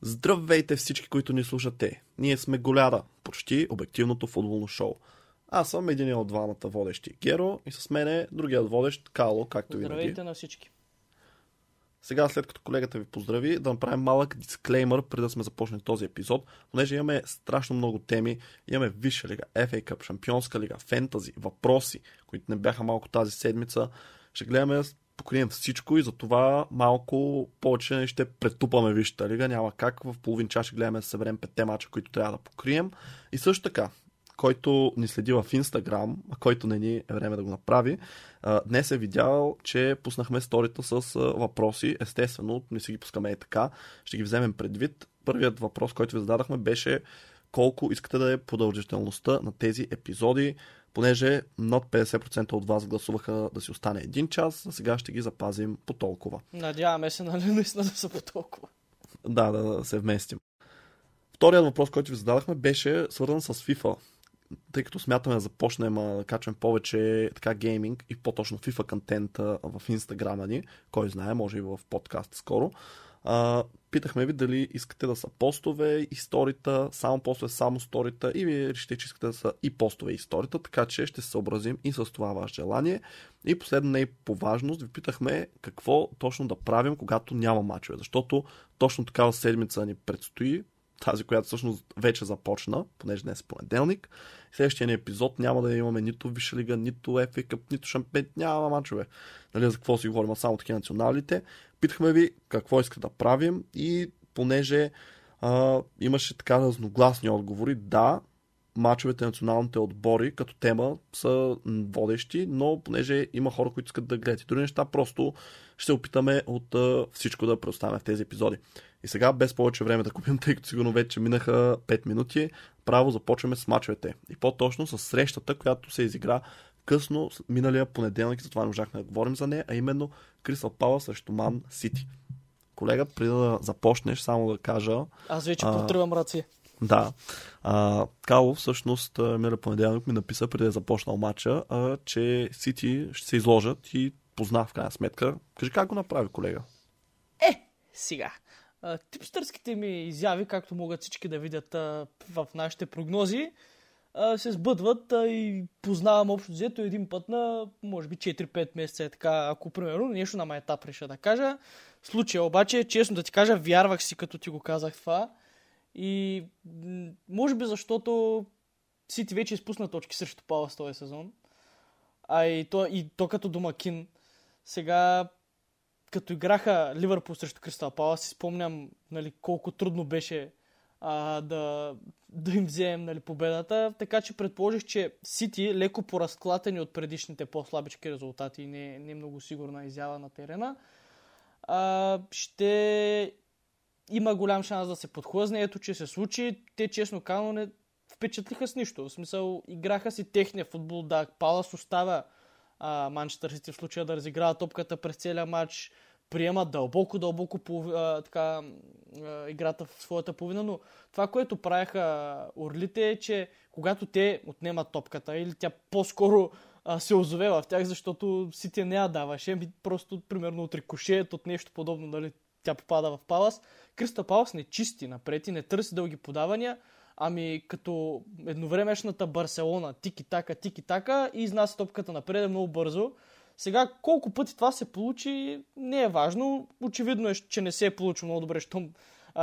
Здравейте всички, които ни слушате! Ние сме Голяда, почти обективното футболно шоу. Аз съм един от двамата водещи Геро и с мен е другият водещ Кало, както винаги. Здравейте на всички. Сега, след като колегата ви поздрави, да направим малък дисклеймър, преди да сме започнали този епизод, понеже имаме страшно много теми. Имаме Висша лига, FA Cup, Шампионска лига, фентази, въпроси, които не бяха малко тази седмица. Ще гледаме да покрием всичко и затова малко повече ще претупаме Висшата лига. Няма как в половин час ще гледаме да съберем петте мача, които трябва да покрием. И също така, който ни следи в Инстаграм, а който не ни е време да го направи, днес е видял, че пуснахме сторита с въпроси. Естествено, не си ги пускаме и така. Ще ги вземем предвид. Първият въпрос, който ви зададахме, беше колко искате да е продължителността на тези епизоди, понеже над 50% от вас гласуваха да си остане един час, а сега ще ги запазим по толкова. Надяваме се, нали, наистина да са по толкова. Да, да, да се вместим. Вторият въпрос, който ви зададахме, беше свързан с FIFA тъй като смятаме да започнем да качваме повече така гейминг и по-точно FIFA контента в инстаграма ни, кой знае, може и в подкаст скоро. А, питахме ви дали искате да са постове и сторита, само постове, само сторита и вие решите, че искате да са и постове и сторита, така че ще се съобразим и с това ваше желание. И последно не и по важност, ви питахме какво точно да правим, когато няма мачове, защото точно такава седмица ни предстои, тази, която всъщност вече започна, понеже днес е понеделник. Следващия ни епизод няма да имаме нито Висша лига, нито FA нито шампион, няма мачове. Нали, за какво си говорим, а само такива националите. Питахме ви какво иска да правим и понеже а, имаше така разногласни отговори, да, мачовете на националните отбори като тема са водещи, но понеже има хора, които искат да гледат и други неща, просто ще опитаме от а, всичко да предоставяме в тези епизоди. И сега, без повече време да купим, тъй като сигурно вече минаха 5 минути, право започваме с мачовете. И по-точно с срещата, която се изигра късно миналия понеделник, затова не можахме да говорим за нея, а именно Крисал Пала срещу Ман Сити. Колега, преди да започнеш, само да кажа... Аз вече потръвам ръце. Да. А, Кало всъщност миналия понеделник ми написа преди да е започнал матча, а, че Сити ще се изложат и позна в крайна сметка. Кажи как го направи, колега? Е, сега типстърските ми изяви, както могат всички да видят а, в нашите прогнози, се сбъдват и познавам общо взето един път на, може би, 4-5 месеца е така, ако примерно нещо на моя етап реша да кажа. В случая обаче, честно да ти кажа, вярвах си, като ти го казах това. И може би защото Сити вече изпусна точки срещу Палас този сезон. А и то, и то като домакин. Сега като играха Ливърпул срещу Кристал Палас, си спомням нали, колко трудно беше а, да, да им вземем нали, победата. Така че предположих, че Сити, леко поразклатени от предишните по-слабички резултати и не, не много сигурна изява на терена, а, ще има голям шанс да се подхлъзне. Ето, че се случи. Те, честно казано, не впечатлиха с нищо. В смисъл, играха си техния футбол. Да, Палас остава Манчестър Сити в случая да разиграва топката през целия матч, приема дълбоко, дълбоко така, играта в своята половина, но това, което правеха орлите е, че когато те отнемат топката или тя по-скоро а, се озове в тях, защото Сити не я даваше, просто примерно от рикошеят, от нещо подобно, дали тя попада в Палас. Криста Палас не чисти напред и не търси дълги подавания, Ами като едновремешната Барселона, тики-така, тики-така и изнася топката напред много бързо. Сега колко пъти това се получи не е важно. Очевидно е, че не се е получило много добре, щом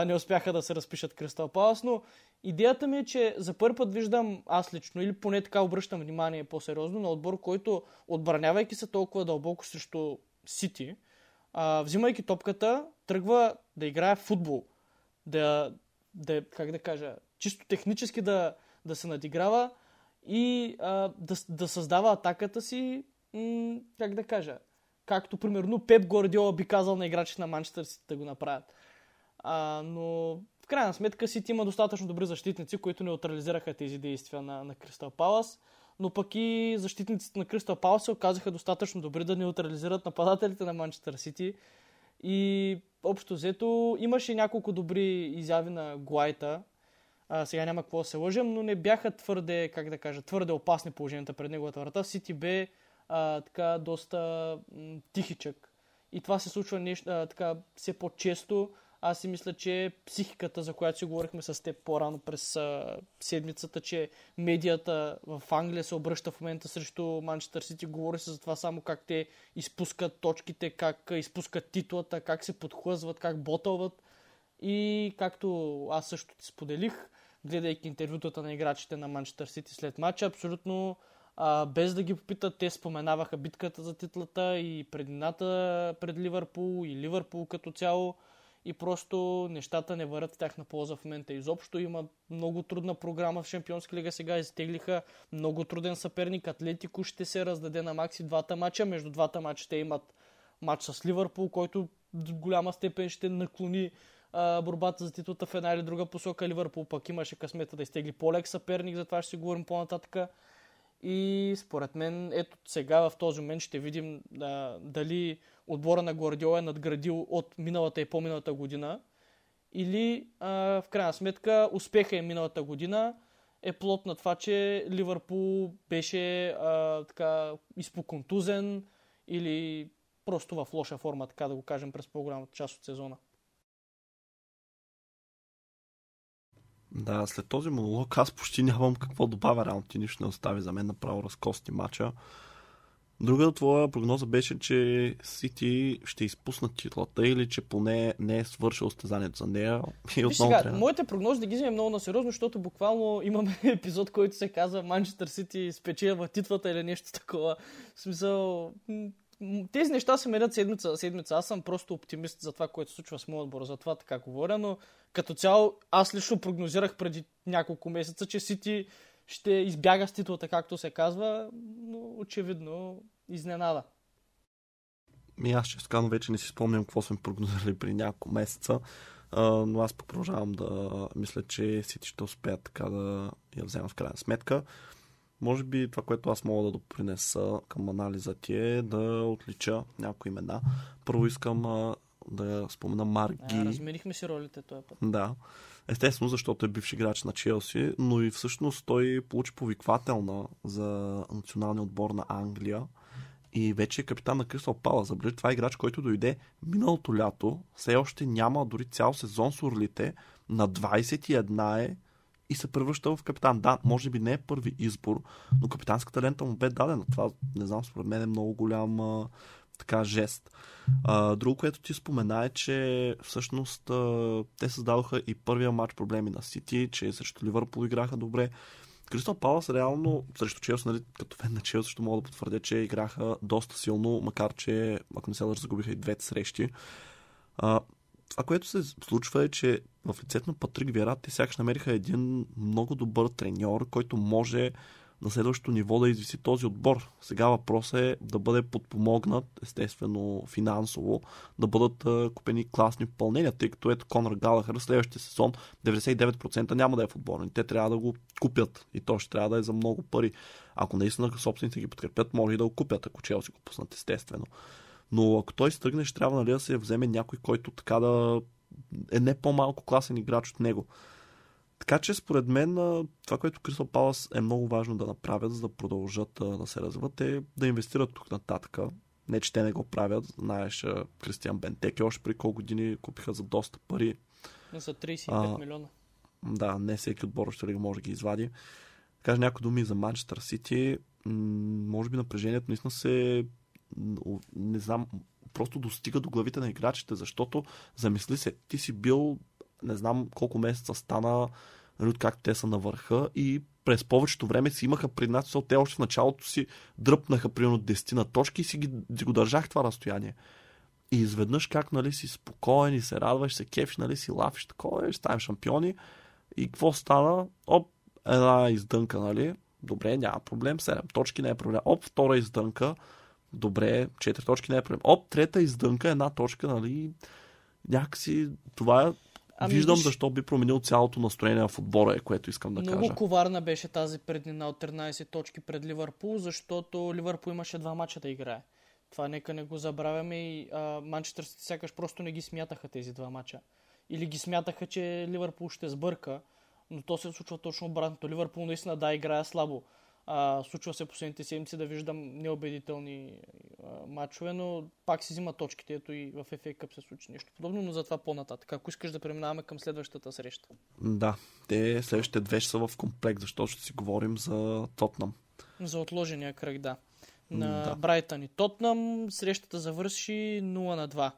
не успяха да се разпишат Кристал Палас, но идеята ми е, че за първи път виждам аз лично, или поне така обръщам внимание по-сериозно на отбор, който отбранявайки се толкова дълбоко срещу Сити, взимайки топката, тръгва да играе футбол. Да, да, как да кажа, чисто технически да, да се надиграва и а, да, да създава атаката си, м- как да кажа, както примерно Пеп Гордиола би казал на играчите на Манчестър си да го направят. А, но в крайна сметка Сити има достатъчно добри защитници, които неутрализираха тези действия на, на Кристал Палас, но пък и защитниците на Кристал Палас се оказаха достатъчно добри да неутрализират нападателите на Манчестър Сити. И общо взето имаше няколко добри изяви на Глайта. А, сега няма какво да се лъжем, но не бяха твърде, как да кажа, твърде опасни положенията пред неговата врата. Сити бе а, така доста м- тихичък. И това се случва нещо, а, така все по-често. Аз си мисля, че психиката, за която си говорихме с теб по-рано през а, седмицата, че медията в Англия се обръща в момента срещу Манчестър Сити, говори се за това само как те изпускат точките, как изпускат титлата, как се подхлъзват, как ботълват. И както аз също ти споделих, гледайки интервютата на играчите на Манчестър Сити след матча, абсолютно а, без да ги попитат, те споменаваха битката за титлата и предината пред Ливърпул и Ливърпул като цяло и просто нещата не върят в тяхна полза в момента. Изобщо има много трудна програма в Шампионска лига. Сега изтеглиха много труден съперник. Атлетико ще се раздаде на Макси двата мача. Между двата мача те имат матч с Ливърпул, който в голяма степен ще наклони а, борбата за титлата в една или друга посока. Ливърпул пък имаше късмета да изтегли по-лек съперник, затова ще си говорим по-нататък. И според мен, ето сега в този момент ще видим а, дали отбора на Гвардиола е надградил от миналата и по-миналата година или а, в крайна сметка успеха е миналата година е плод на това, че Ливърпул беше а, така изпоконтузен или просто в лоша форма, така да го кажем, през по-голямата част от сезона. Да, след този монолог аз почти нямам какво добавя. Реално ти нищо не остави за мен направо разкости мача. Друга твоя прогноза беше, че Сити ще изпуснат титлата или че поне не е свършил стезанието за нея. И Виж сега, трябва. моите прогнози да ги вземем много на сериозно, защото буквално имаме епизод, който се казва Манчестър Сити спечелва титлата или нещо такова. В смисъл, тези неща се мерят седмица седмица. Аз съм просто оптимист за това, което се случва с моят отбор, за това така говоря, но като цяло аз лично прогнозирах преди няколко месеца, че Сити ще избяга с титлата, както се казва, но очевидно изненада. Ми аз ще скано вече не си спомням какво сме прогнозирали при няколко месеца, но аз продължавам да мисля, че Сити ще успеят така да я взема в крайна сметка. Може би това, което аз мога да допринеса към анализа ти е да отлича някои имена. Първо искам а, да спомена Марги. А, разменихме си ролите този път. Да. Естествено, защото е бивш играч на Челси, но и всъщност той получи повиквателна за националния отбор на Англия и вече е капитан на Кристал Пала. Забележи, това е играч, който дойде миналото лято, все още няма дори цял сезон с орлите, на 21 е и се превръща в капитан. Да, може би не е първи избор, но капитанската лента му бе дадена. Това, не знам, според мен е много голям а, така жест. А, друго, което ти спомена е, че всъщност а, те създадоха и първия матч проблеми на Сити, че срещу Ливърпул играха добре. Кристал Палас реално срещу Челси, нали, като фен на Челси, също мога да потвърдя, че играха доста силно, макар че, ако не се лъжа, загубиха и двете срещи. А, това, което се случва е, че в лицето на Патрик Вера те сякаш намериха един много добър треньор, който може на следващото ниво да извиси този отбор. Сега въпросът е да бъде подпомогнат, естествено финансово, да бъдат купени класни попълнения, тъй като ето Конор Галахър следващия сезон 99% няма да е футболен. Те трябва да го купят и то ще трябва да е за много пари. Ако наистина собствените ги подкрепят, може и да го купят, ако Челси го пуснат естествено. Но ако той стръгне, ще трябва нали, да се вземе някой, който така да е не по-малко класен играч от него. Така че според мен това, което Кристал Палас е много важно да направят, за да продължат да се развиват, е да инвестират тук нататък. Не, че те не го правят. Знаеш, Кристиан Бентеки още при колко години купиха за доста пари. За 35 а, милиона. Да, не всеки отбор ще ли може да ги извади. Кажа някои думи за Манчестър Сити. Може би напрежението наистина се не знам, просто достига до главите на играчите, защото замисли се, ти си бил не знам колко месеца стана, нали, откакто те са на върха и през повечето време си имаха пред нас, те още в началото си дръпнаха примерно 10 на точки и си ги, си го държах това разстояние. И изведнъж как нали, си спокоен и се радваш, се кефиш, нали, си лафиш, такова, ще ставим шампиони. И какво стана? Оп, една издънка, нали? Добре, няма проблем, 7 точки не е проблем. Оп, втора издънка, добре, 4 точки не е проблем. Оп, трета издънка, една точка, нали? Някакси това ами, виждам виж... защо би променил цялото настроение в отбора, е, което искам да много кажа. Много коварна беше тази преднина от 13 точки пред Ливърпул, защото Ливърпул имаше два мача да играе. Това нека не го забравяме и Манчестър сякаш просто не ги смятаха тези два мача. Или ги смятаха, че Ливърпул ще сбърка, но то се случва точно обратното. Ливърпул наистина да играе слабо. А, случва се последните седмици да виждам неубедителни а, матчове, но пак си взима точките. Ето и в FA Cup се случи нещо подобно, но затова по-нататък. Ако искаш да преминаваме към следващата среща. Да, те следващите две ще са в комплект, защото ще си говорим за Тотнам. За отложения кръг, да. На да. Брайтън и Тотнам срещата завърши 0 на 2.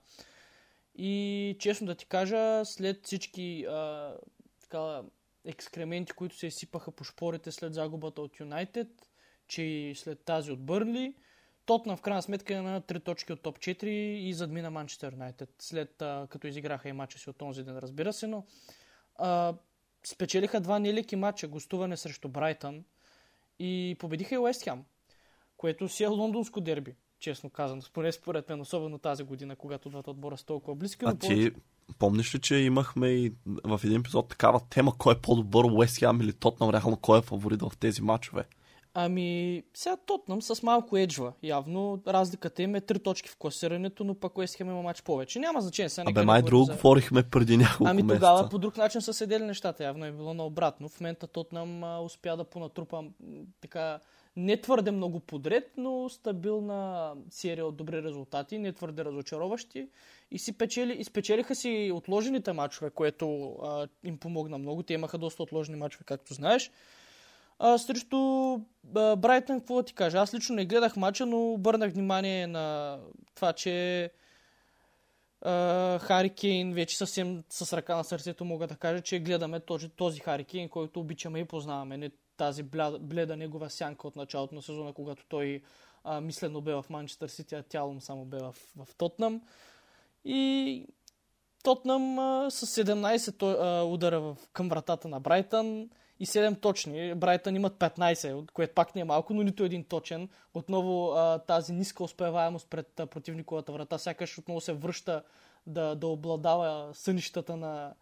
И честно да ти кажа, след всички а, така, екскременти, които се изсипаха по шпорите след загубата от Юнайтед, че и след тази от Бърнли, Тотна в крайна сметка е на 3 точки от топ 4 и задмина Манчестър Юнайтед, след а, като изиграха и матча си от този ден, разбира се, но а, спечелиха два нелеки матча, гостуване срещу Брайтън и победиха и Уест Хем, което си е лондонско дерби, честно казано, поне според мен, особено тази година, когато двата отбора са толкова близки. А ти, Помниш ли, че имахме и в един епизод такава тема, кой е по-добър, Уест Хем или Тотнам, реално кой е фаворит в тези матчове? Ами, сега Тотнам с малко еджва. Явно разликата им е три точки в класирането, но пък Уест Хем има матч повече. Няма значение. Сега Абе, май друго за... говорихме преди няколко Ами месеца. тогава по друг начин са седели нещата. Явно е било наобратно. В момента Тотнам а, успя да понатрупа така не твърде много подред, но стабилна серия от добри резултати, не твърде разочароващи. И си печели, изпечелиха си отложените матчове, което а, им помогна много. Те имаха доста отложени матчове, както знаеш. А, срещу Брайтън, какво да ти кажа? Аз лично не гледах матча, но обърнах внимание на това, че Хари Кейн вече съвсем с ръка на сърцето мога да кажа, че гледаме този, този Хари Кейн, който обичаме и познаваме. Не тази бледа, бледа негова сянка от началото на сезона, когато той а, мислено бе в Манчестър Сити, а тялом само бе в, в Тотнам. И Тотнам а, с 17 а, удара в, към вратата на Брайтън и 7 точни. Брайтън имат 15, което пак не е малко, но нито един точен. Отново а, тази ниска успеваемост пред а, противниковата врата, сякаш отново се връща да, да обладава сънищата на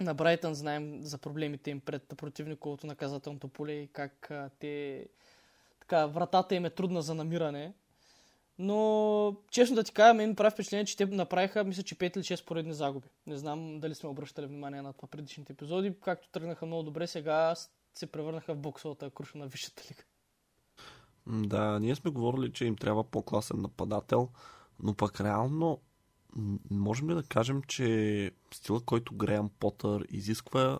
на Брайтън знаем за проблемите им пред противниковото наказателното поле и как а, те... Така, вратата им е трудна за намиране. Но, честно да ти кажа, мен прави впечатление, че те направиха, мисля, че 5 или 6 поредни загуби. Не знам дали сме обръщали внимание на това предишните епизоди. Както тръгнаха много добре, сега се превърнаха в боксовата круша на Висшата лига. Да, ние сме говорили, че им трябва по-класен нападател, но пък реално можем ли да кажем, че стила, който Греъм Потър изисква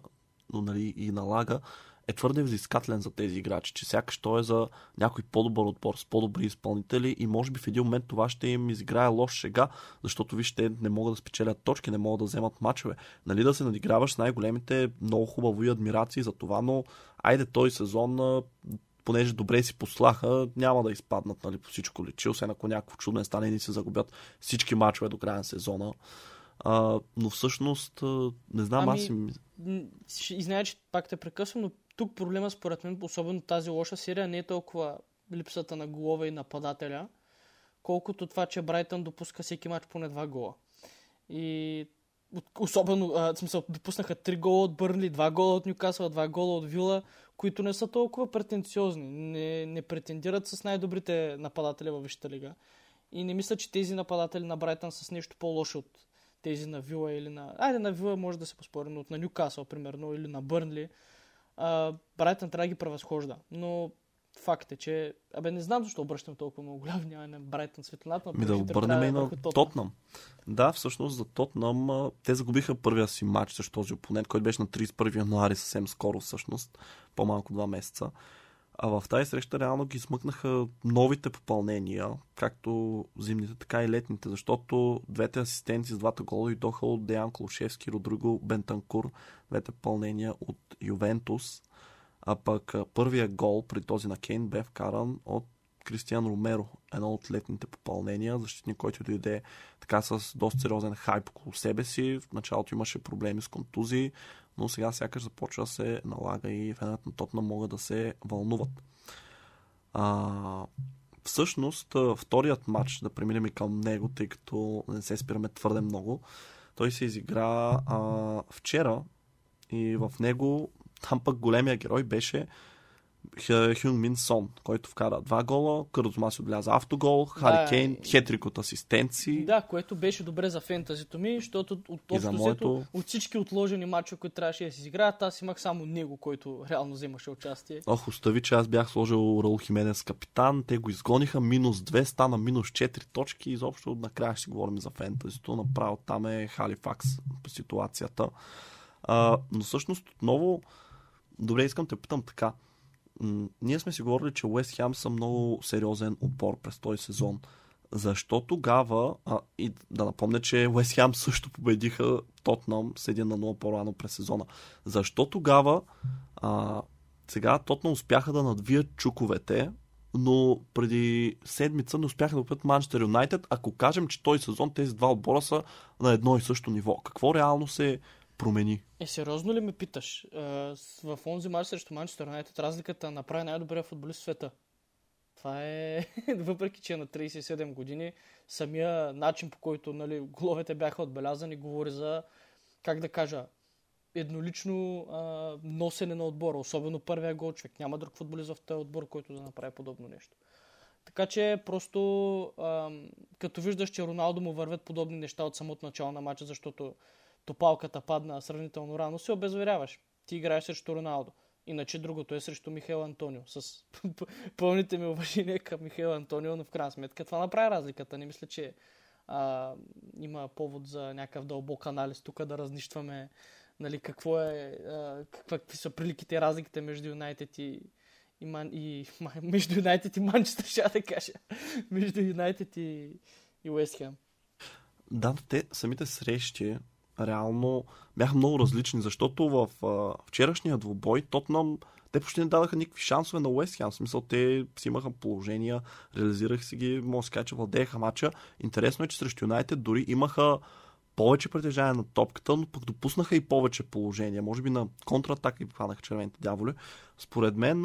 но, нали, и налага, е твърде взискателен за тези играчи, че сякаш той е за някой по-добър отбор с по-добри изпълнители и може би в един момент това ще им изиграе лош шега, защото вижте, не могат да спечелят точки, не могат да вземат мачове. Нали да се надиграваш с най-големите, много хубаво и адмирации за това, но айде този сезон понеже добре си послаха, няма да изпаднат нали, по всичко личи, освен ако някакво чудо стане и се загубят всички мачове до края на сезона. А, но всъщност, не знам, ами, аз си... И знае, че пак те прекъсвам, но тук проблема според мен, особено тази лоша серия, не е толкова липсата на голове и нападателя, колкото това, че Брайтън допуска всеки матч поне два гола. И особено, а, смисъл, допуснаха 3 гола от Бърнли, 2 гола от Нюкасъл, 2 гола от Вила, които не са толкова претенциозни. Не, не претендират с най-добрите нападатели във Висшата лига. И не мисля, че тези нападатели на Брайтън са с нещо по-лошо от тези на Вила или на... Айде, на Вила може да се поспори, но от на Нюкасъл, примерно, или на Бърнли. Брайтън трябва да ги превъзхожда. Но факт е, че... Абе, не знам защо обръщам толкова много голямо внимание на Брайтън светлината. Ми да обърнем и на Тотнам. Да, всъщност за Тотнам те загубиха първия си матч с този опонент, който беше на 31 януари съвсем скоро всъщност, по-малко два месеца. А в тази среща реално ги смъкнаха новите попълнения, както зимните, така и летните, защото двете асистенти с двата гола идоха от Деян Клошевски, Родриго Бентанкур, двете попълнения от Ювентус. А пък първия гол при този на Кейн бе вкаран от Кристиан Ромеро, едно от летните попълнения, защитник, който дойде така с доста сериозен хайп около себе си. В началото имаше проблеми с контузии, но сега сякаш започва да се налага и феновете на Тотна могат да се вълнуват. А, всъщност, вторият матч, да преминем и към него, тъй като не се спираме твърде много, Той се изигра а, вчера и в него там пък големия герой беше Хюн Мин Сон, който вкара два гола, Кърдо си отбеляза автогол, Хари да, Кейн, хетрик от асистенции. Да, което беше добре за фентазито ми, защото от, от, моето... от всички отложени мачове, които трябваше да си изиграят, аз имах само него, който реално вземаше участие. Ох, остави, че аз бях сложил Раул Хименес капитан, те го изгониха, минус 2, стана минус 4 точки, изобщо накрая ще си говорим за фентазито, направо там е Халифакс по ситуацията. А, но всъщност отново, добре искам те питам така, ние сме си говорили, че Уест Хем са много сериозен отбор през този сезон. Защо тогава, а, и да напомня, че Уест Хем също победиха Тотнам с 1 на 0 по-рано през сезона. Защо тогава а, сега Тотнам успяха да надвият чуковете, но преди седмица не успяха да купят Манчестър Юнайтед, ако кажем, че този сезон тези два отбора са на едно и също ниво. Какво реално се промени. Е, сериозно ли ме питаш? В онзи матч срещу Манчестър Юнайтед разликата направи най-добрия футболист в света. Това е, въпреки че е на 37 години, самия начин по който нали, головете бяха отбелязани, говори за, как да кажа, еднолично а, носене на отбора. Особено първия гол човек. Няма друг футболист в този отбор, който да направи подобно нещо. Така че просто а, като виждаш, че Роналдо му вървят подобни неща от самото начало на матча, защото топалката падна сравнително рано, се обезверяваш. Ти играеш срещу Роналдо. Иначе другото е срещу Михаил Антонио. С пълните ми уважения към Михаил Антонио, но в крайна сметка това направи разликата. Не мисля, че а, има повод за някакъв дълбок анализ тук да разнищваме нали, какво е, а, какви са приликите и разликите между Юнайтед и, и, ман, и между Юнайтед и Манчестър, ще да кажа. между Юнайтед и, и Уест Да, те самите срещи реално бяха много различни, защото в а, вчерашния двубой Тотнам те почти не дадаха никакви шансове на Уест Хем. В смисъл, те си имаха положения, реализирах си ги, може да кажа, че владееха мача. Интересно е, че срещу Юнайтед дори имаха повече притежание на топката, но пък допуснаха и повече положения. Може би на контратака и хванаха червените дяволи. Според мен,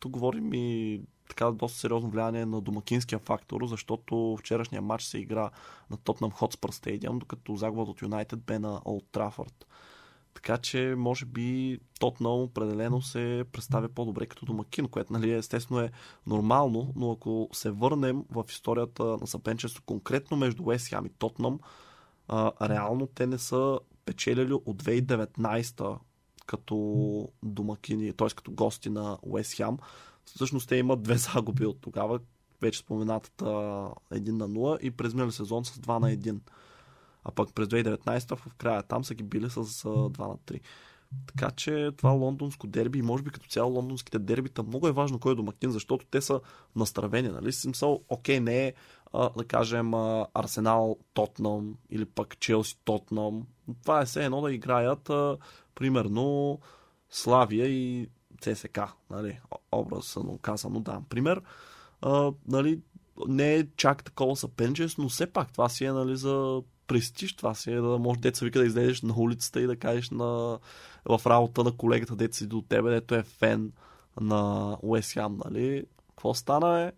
тук говорим и така доста сериозно влияние на домакинския фактор, защото вчерашния матч се игра на Тотнам Хотспър стадиум, докато загубата от Юнайтед бе на Олд Трафърд. Така че, може би, Тотнам определено се представя по-добре като домакин, което, нали, естествено е нормално, но ако се върнем в историята на съпенчество, конкретно между Уест Хем и Тотнам, а, реално те не са печелили от 2019 като домакини, т.е. като гости на Уест Хем. Всъщност те имат две загуби от тогава, вече споменатата 1 на 0 и през минали сезон с 2 на 1. А пък през 2019 в края там са ги били с 2 на 3. Така че това лондонско дерби и може би като цяло лондонските дербита много е важно кой е домакин, защото те са настравени. Нали? Смисъл, окей, не е а, да кажем Арсенал Тотнам или пък Челси Тотнам. Това е все едно да играят а, примерно Славия и ЦСК, нали, образно казано дам пример. А, нали, не е чак такова съпенчест, но все пак това си е нали, за престиж, това си е да може деца вика да излезеш на улицата и да кажеш на, в работа на колегата деца до тебе, дето е фен на Уест нали? Какво стана, е?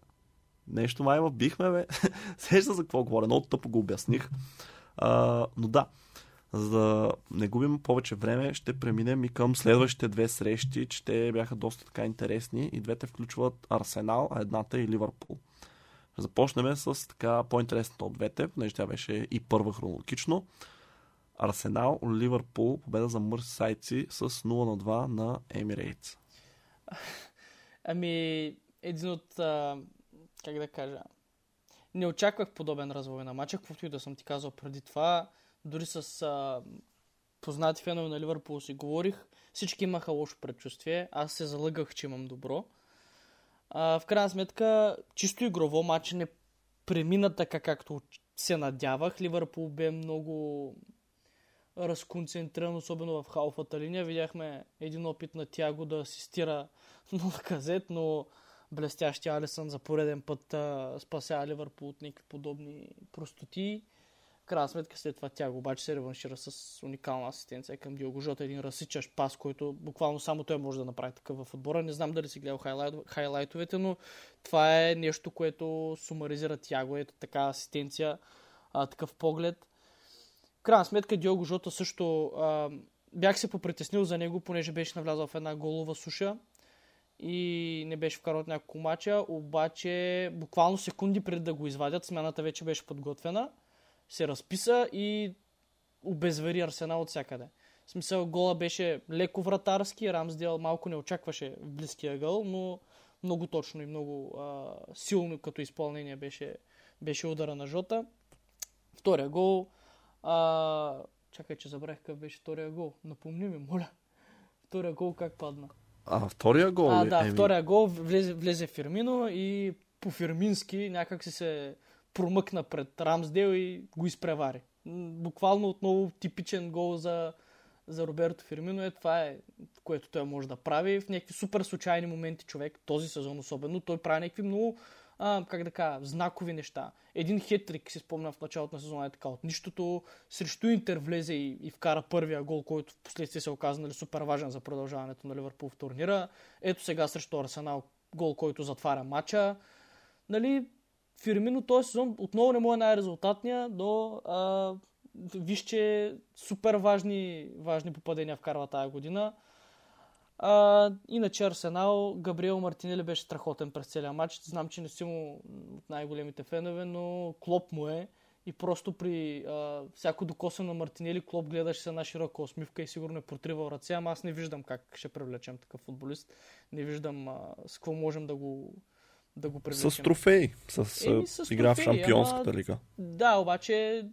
Нещо май бихме, бе. Сеща за какво говоря, много тъпо го обясних. А, но да, за да не губим повече време, ще преминем и към следващите две срещи, че те бяха доста така интересни и двете включват Арсенал, а едната и Ливърпул. Започнем с така по-интересната от двете, понеже тя беше и първа хронологично. Арсенал, Ливърпул, победа за Мърсайци с 0 на 2 на Емирейтс. Ами, един от, как да кажа, не очаквах подобен развой на матча, каквото и да съм ти казал преди това дори с а, познати фенове на Ливърпул си говорих, всички имаха лошо предчувствие, аз се залъгах, че имам добро. А, в крайна сметка, чисто игрово матч не премина така, както се надявах. Ливърпул бе много разконцентриран, особено в халфата линия. Видяхме един опит на Тяго да асистира на казет, но блестящия Алисън за пореден път а, спася Ливърпул от някакви подобни простоти крайна сметка след това тя обаче се реваншира с уникална асистенция към Диого Жота, един разсичащ пас, който буквално само той може да направи такъв в отбора. Не знам дали си гледал хайлайт, хайлайтовете, но това е нещо, което сумаризира Тяго, ето така асистенция, а, такъв поглед. крайна сметка Диого Жота също а, бях се попритеснил за него, понеже беше навлязъл в една голова суша и не беше вкарал от няколко мача, обаче буквално секунди преди да го извадят, смяната вече беше подготвена, се разписа и обезвери Арсенал от всякъде. В смисъл, гола беше леко вратарски, Рамсдел малко не очакваше в близкия гъл, но много точно и много а, силно като изпълнение беше, беше удара на Жота. Втория гол, а, чакай, че забравих какъв беше втория гол. Напомни ми, моля. Втория гол как падна? А, втория гол А, да, Еми, втория гол влезе, влезе Фирмино и по фирмински някак си се промъкна пред Рамсдел и го изпревари. Буквално отново типичен гол за, за Роберто Фирмино е това е, което той може да прави в някакви супер случайни моменти човек, този сезон особено. Той прави някакви много, а, как да кажа, знакови неща. Един хетрик си спомня в началото на сезона е така от нищото. Срещу Интер влезе и, и вкара първия гол, който в последствие се оказа нали, супер важен за продължаването на Ливърпул в турнира. Ето сега срещу Арсенал гол, който затваря матча. Нали, Фирмино този сезон отново не му е най-резултатния, но а, виж, че супер важни, важни попадения вкарва тази година. А, иначе Арсенал, Габриел Мартинели беше страхотен през целия матч. Знам, че не си му от най-големите фенове, но Клоп му е. И просто при а, всяко докосване на Мартинели, Клоп гледаше се една широка усмивка и сигурно е протривал ръце, ама аз не виждам как ще привлечем такъв футболист. Не виждам а, с какво можем да го, да го привлечем. С трофеи. С, Еми, с игра в Шампионската ама- лига. Да, обаче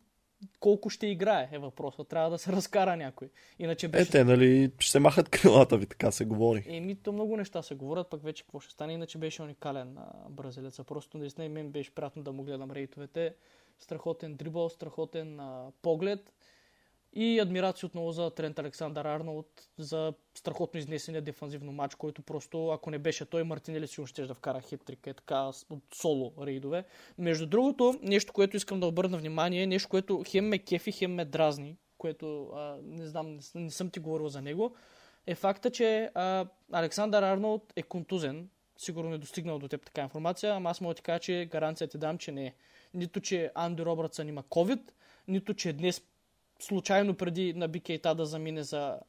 колко ще играе е въпросът. Трябва да се разкара някой. Иначе Е, беше те, нали, ще се махат крилата ви, така се говори. Еми, то много неща се говорят, пък вече какво ще стане. Иначе беше уникален а, бразилеца. Просто наистина и мен беше приятно да му гледам рейтовете. Страхотен дрибъл, страхотен а, поглед. И адмирация отново за Трент Александър Арнолд за страхотно изнесения дефанзивно матч, който просто, ако не беше той, Мартинели си ще да вкара хитрик, е така от соло рейдове. Между другото, нещо, което искам да обърна внимание, нещо, което хем ме кефи, хем ме дразни, което а, не знам, не, не съм ти говорил за него, е факта, че а, Александър Арнолд е контузен. Сигурно е достигнал до теб така информация, ама аз мога да ти кажа, че гаранция ти дам, че не е. Нито, че Анди Робъртсън има COVID, нито, че днес случайно преди на Бикейта да замине за,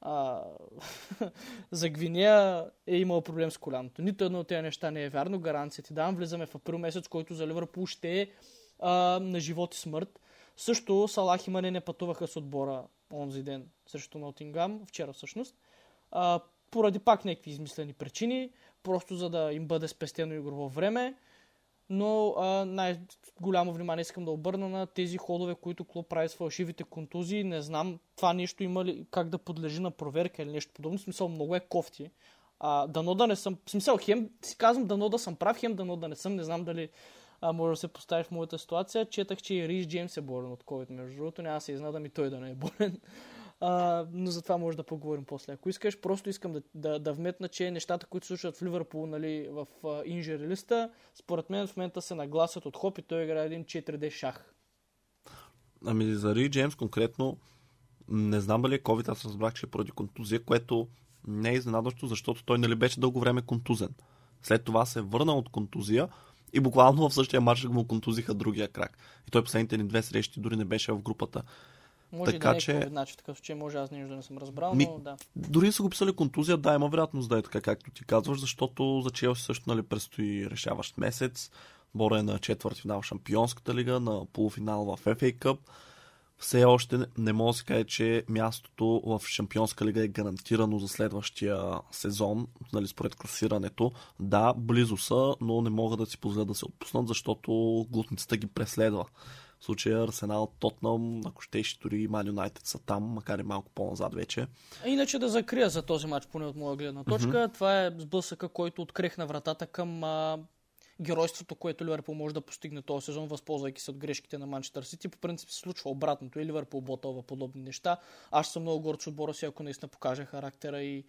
а, за Гвинея е имал проблем с коляното. Нито едно от тези неща не е вярно. Гаранция ти давам. Влизаме в април месец, който за Ливърпул ще е а, на живот и смърт. Също Салах и Мане не пътуваха с отбора онзи ден срещу Нотингам, вчера всъщност, а, поради пак някакви измислени причини, просто за да им бъде спестено игрово време. Но най-голямо внимание искам да обърна на тези ходове, които клуб прави с фалшивите контузии. Не знам това нещо има ли как да подлежи на проверка или нещо подобно. В смисъл много е кофти. А, дано да не съм... В смисъл, хем си казвам дано да съм прав, хем дано да не съм. Не знам дали а, може да се постави в моята ситуация. Четах, че и Рис Джеймс е болен от COVID, между другото. Няма се изнадам и той да не е болен. А, но за това може да поговорим после. Ако искаш, просто искам да, да, да вметна, че нещата, които случват в Ливърпул, нали, в инжери листа, според мен в момента се нагласят от Хоп и той играе един 4D шах. Ами за Ри Джеймс конкретно, не знам дали е COVID, аз разбрах, че е поради контузия, което не е изненадващо, защото той нали беше дълго време контузен. След това се върна от контузия и буквално в същия матч му контузиха другия крак. И той последните ни две срещи дори не беше в групата. Може Така да не е че- значи в такъв случай може аз нищо да не съм разбрал, Ми- но да. Дори са го писали контузия, да, има вероятност да е така, както ти казваш, защото за Челси също нали, предстои решаващ месец. Бора е на четвърт финал в Шампионската лига, на полуфинал в FA Cup. Все още не- мога да се каже, че мястото в Шампионска лига е гарантирано за следващия сезон, нали, според класирането. Да, близо са, но не могат да си позволят да се отпуснат, защото глутницата ги преследва. В случая Арсенал, Тотнам, ако щеш, дори и Ман Юнайтед са там, макар и малко по-назад вече. А Иначе да закрия за този матч, поне от моя гледна точка. Mm-hmm. Това е сблъсъка, който открехна вратата към а, геройството, което Ливърпул може да постигне този сезон, възползвайки се от грешките на Манчестър Сити. По принцип се случва обратното и Ливърпул ботълва подобни неща. Аз съм много горд с отбора си, ако наистина покаже характера и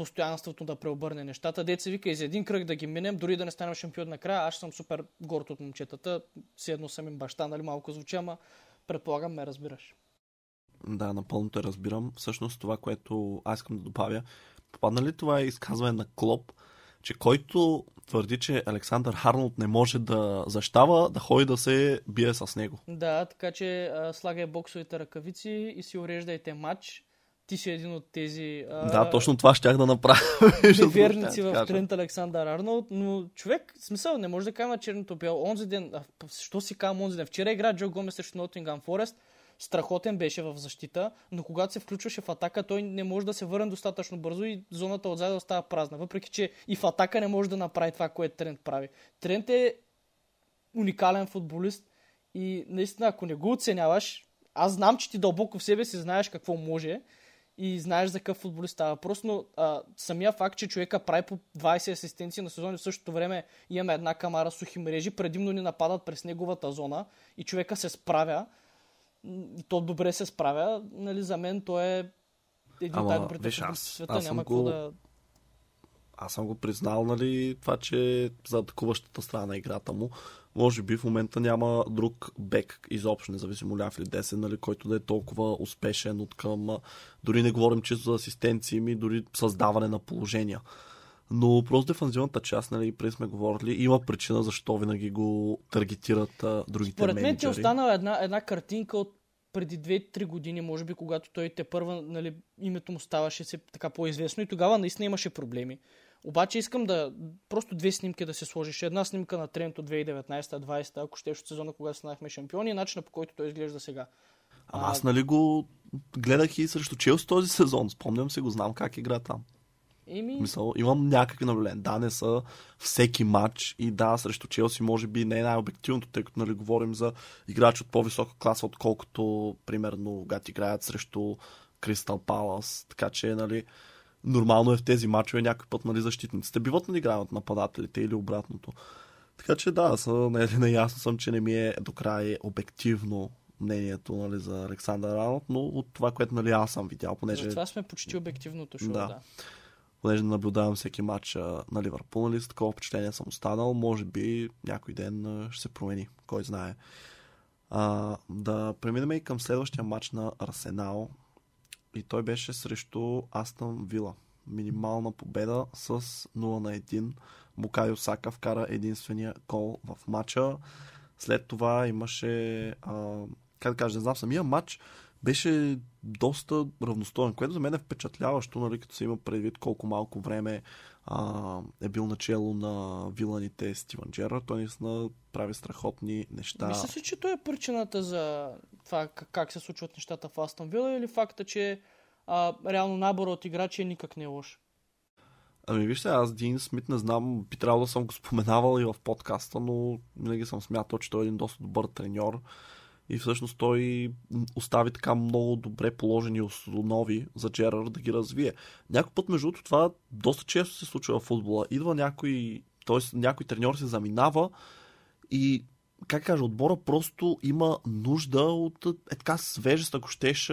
постоянството да преобърне нещата. Деца вика и за един кръг да ги минем, дори да не станем шампион накрая. Аз съм супер горд от момчетата. Все едно съм им баща, нали малко звучи, ама предполагам ме разбираш. Да, напълно те разбирам. Всъщност това, което аз искам да добавя, попадна ли това изказване на Клоп, че който твърди, че Александър Харнолд не може да защава, да ходи да се бие с него. Да, така че а, слагай боксовите ръкавици и си уреждайте матч. Ти си един от тези... А, Да, точно това щях да направя. неверници Ще в кажа. Трент Александър Арнолд, но човек, смисъл, не може да кажем черното бяло. Онзи ден, а, що си казвам онзи ден? Вчера игра Джо Гомес срещу Нотингам Форест, страхотен беше в защита, но когато се включваше в атака, той не може да се върне достатъчно бързо и зоната отзад остава празна. Въпреки, че и в атака не може да направи това, което Трент прави. Трент е уникален футболист и наистина, ако не го оценяваш, аз знам, че ти дълбоко в себе си знаеш какво може и знаеш за какъв футболист става въпрос, но а, самия факт, че човека прави по 20 асистенции на сезон и в същото време имаме една камара сухи мрежи, предимно ни нападат през неговата зона и човека се справя, и то добре се справя, нали, за мен той е един от най-добрите в света, аз няма какво го- да... Аз съм го признал, нали, това, че за атакуващата страна на играта му, може би в момента няма друг бек изобщо, независимо ляв или десен, нали, който да е толкова успешен от към... Дори не говорим чисто за асистенции ми, дори създаване на положения. Но просто дефанзивната част, нали, преди сме говорили, има причина защо винаги го таргетират а, другите Според мен ти е останала една, една картинка от преди 2-3 години, може би, когато той те първа, нали, името му ставаше се така по-известно и тогава наистина имаше проблеми. Обаче искам да просто две снимки да се сложиш. Една снимка на Трент от 2019-2020, ако ще от сезона, когато станахме шампиони и начина по който той изглежда сега. Ама аз нали го гледах и срещу Челси този сезон. Спомням се го, знам как игра там. Еми, Мисъл, имам някакви наблюдения. Да, не са всеки матч и да, срещу Челси може би не е най-обективното, тъй като нали, говорим за играч от по-висока класа, отколкото примерно когато играят срещу Кристал Палас. Така че, нали, нормално е в тези матчове някой път нали, защитниците биват надиграни от нападателите или обратното. Така че да, са, не, наясно съм, че не ми е до край обективно мнението нали, за Александър Арнолд, но от това, което нали, аз съм видял, понеже затова сме почти обективното шоу, Да. да. Понеже наблюдавам всеки матч на Ливърпул, нали, с такова впечатление съм останал. Може би някой ден ще се промени, кой знае. А, да преминем и към следващия матч на Арсенал. И той беше срещу Астън Вила. Минимална победа с 0 на 1. Букайо Сака вкара единствения гол в матча. След това имаше, а, как да кажа, не знам, самия матч беше доста равностоен, което за мен е впечатляващо, нали, като се има предвид колко малко време а, е бил начало на виланите Стивън Джерард. Той наистина прави страхотни неща. Мисля си, че той е причината за това как, се случват нещата в Астон Вила или факта, че а, реално набора от играчи никак не е лош. Ами вижте, аз Дин Смит не знам, би трябвало да съм го споменавал и в подкаста, но винаги съм смятал, че той е един доста добър треньор. И всъщност той остави така много добре положени основи за Джерар да ги развие. Някой път, между другото, това доста често се случва в футбола. Идва някой, т.е. някой треньор се заминава и как кажа, отбора просто има нужда от е така свежест, ако щеш,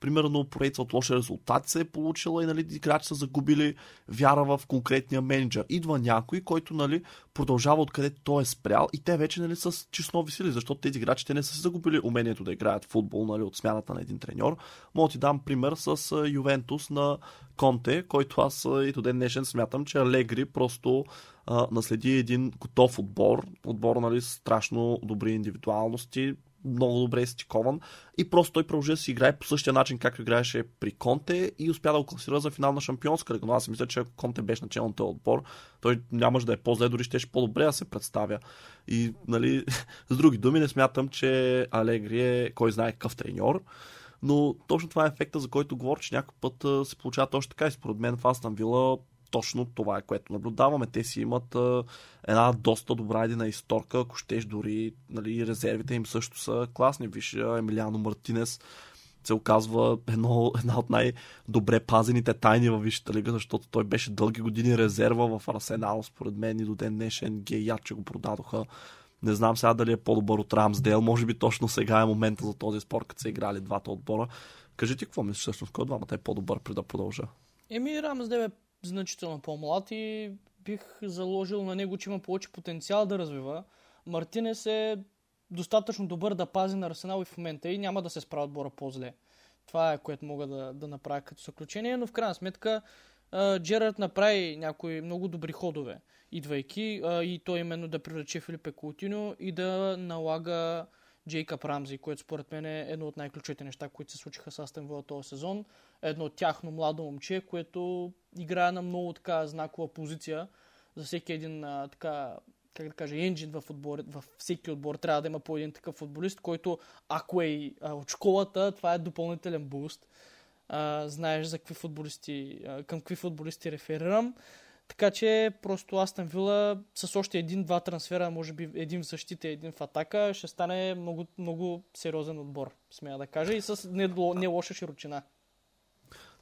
примерно поредица от лоши резултати се е получила и нали, играчи са загубили вяра в конкретния менеджер. Идва някой, който нали, продължава откъдето той е спрял и те вече нали, са число сили, защото тези играчи те не са си загубили умението да играят футбол нали, от смяната на един треньор. Мога ти дам пример с Ювентус на Конте, който аз и до ден днешен смятам, че Алегри просто а, наследи един готов отбор. Отбор, нали, страшно добри индивидуалности, много добре е стикован и просто той продължи да си играе по същия начин, както играеше при Конте и успя да го класира за финал на шампионска лига. Но аз си мисля, че ако Конте беше начал на този отбор, той нямаше да е по-зле, дори ще по-добре да се представя. И, нали, с други думи, не смятам, че Алегри е кой знае какъв треньор. Но точно това е ефекта, за който говоря, че някой път се получава точно така. И според мен в Астан Вила точно това е, което наблюдаваме. Те си имат а, една доста добра едина исторка, ако щеш дори нали, резервите им също са класни. Виж, Емилиано Мартинес се оказва едно, една от най-добре пазените тайни във Висшата лига, защото той беше дълги години резерва в Арсенал, според мен и до ден днешен геят, че го продадоха. Не знам сега дали е по-добър от Рамсдейл. Може би точно сега е момента за този спор, като са играли двата отбора. Кажи ти какво мислиш всъщност? Кой от двамата е по-добър, при да продължа? Еми, Рамсдел е значително по-млад и бих заложил на него, че има повече потенциал да развива. Мартинес е достатъчно добър да пази на Арсенал и в момента и няма да се справя отбора по-зле. Това е което мога да, да направя като заключение, но в крайна сметка Джерард направи някои много добри ходове, идвайки и то именно да привлече Филипе Култино и да налага Джейкъб Рамзи, което според мен е едно от най-ключовите неща, които се случиха с Астен този сезон. Едно тяхно младо момче, което играе на много така знакова позиция за всеки един а, така как да кажа, енджин в отбор, във всеки отбор трябва да има по един такъв футболист, който ако е а, от школата, това е допълнителен буст. А, знаеш за какви футболисти, а, към какви футболисти реферирам. Така че просто Астън Вила с още един-два трансфера, може би един в защита и един в атака, ще стане много, много сериозен отбор, смея да кажа, и с не, не лоша широчина.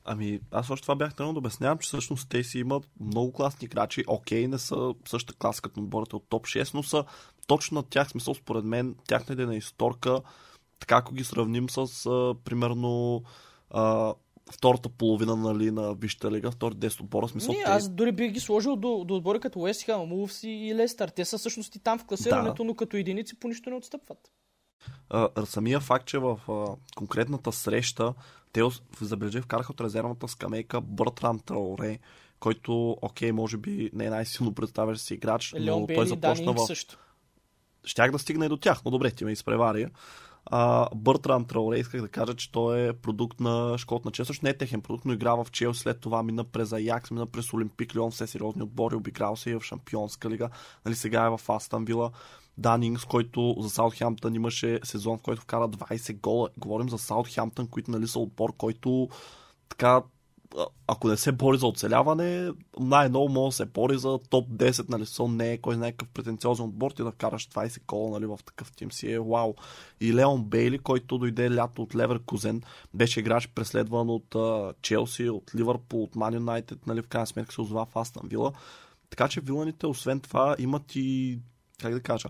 Ами, аз още това бях тръгнал да обяснявам, че всъщност те си имат много класни играчи. Окей, не са същата клас като отборите от топ 6, но са точно на тях смисъл, според мен, тяхна на историка, така ако ги сравним с, а, примерно, а, втората половина нали, на Висшата лига, втори 10 отбора. Смисъл, Не, те... аз дори бих ги сложил до, до отбори като Уест Хем, и Лестър. Те са всъщност и там в класирането, да. но като единици по нищо не отстъпват. А, самия факт, че в а, конкретната среща те, забележи, вкараха от резервната скамейка Бъртран Траоре, който, окей, може би не е най-силно представящ си играч, Леон но Бейли, той започна в... Също. Щях да стигне и до тях, но добре, ти ме изпревари. А, Бъртран Траоре, исках да кажа, че той е продукт на школата на Челси. Не е техен продукт, но игра в Чел, след това мина през Аякс, мина през Олимпик Леон, все сериозни отбори, обиграл се и в Шампионска лига. Нали, сега е в Астан Вила. Данингс, който за Саутхемптън имаше сезон, в който вкара 20 гола. Говорим за Саутхемптън, които нали са отбор, който така ако не се бори за оцеляване, най-ново може да се бори за топ 10, нали, сон не е кой знае какъв претенциозен отбор, ти да вкараш 20 кола, нали, в такъв тим си е вау. И Леон Бейли, който дойде лято от Левер Кузен, беше играч преследван от Челси, от Ливърпул, от Ман Юнайтед, нали, в крайна сметка се озова в Астан Вила. Така че виланите, освен това, имат и как да кажа,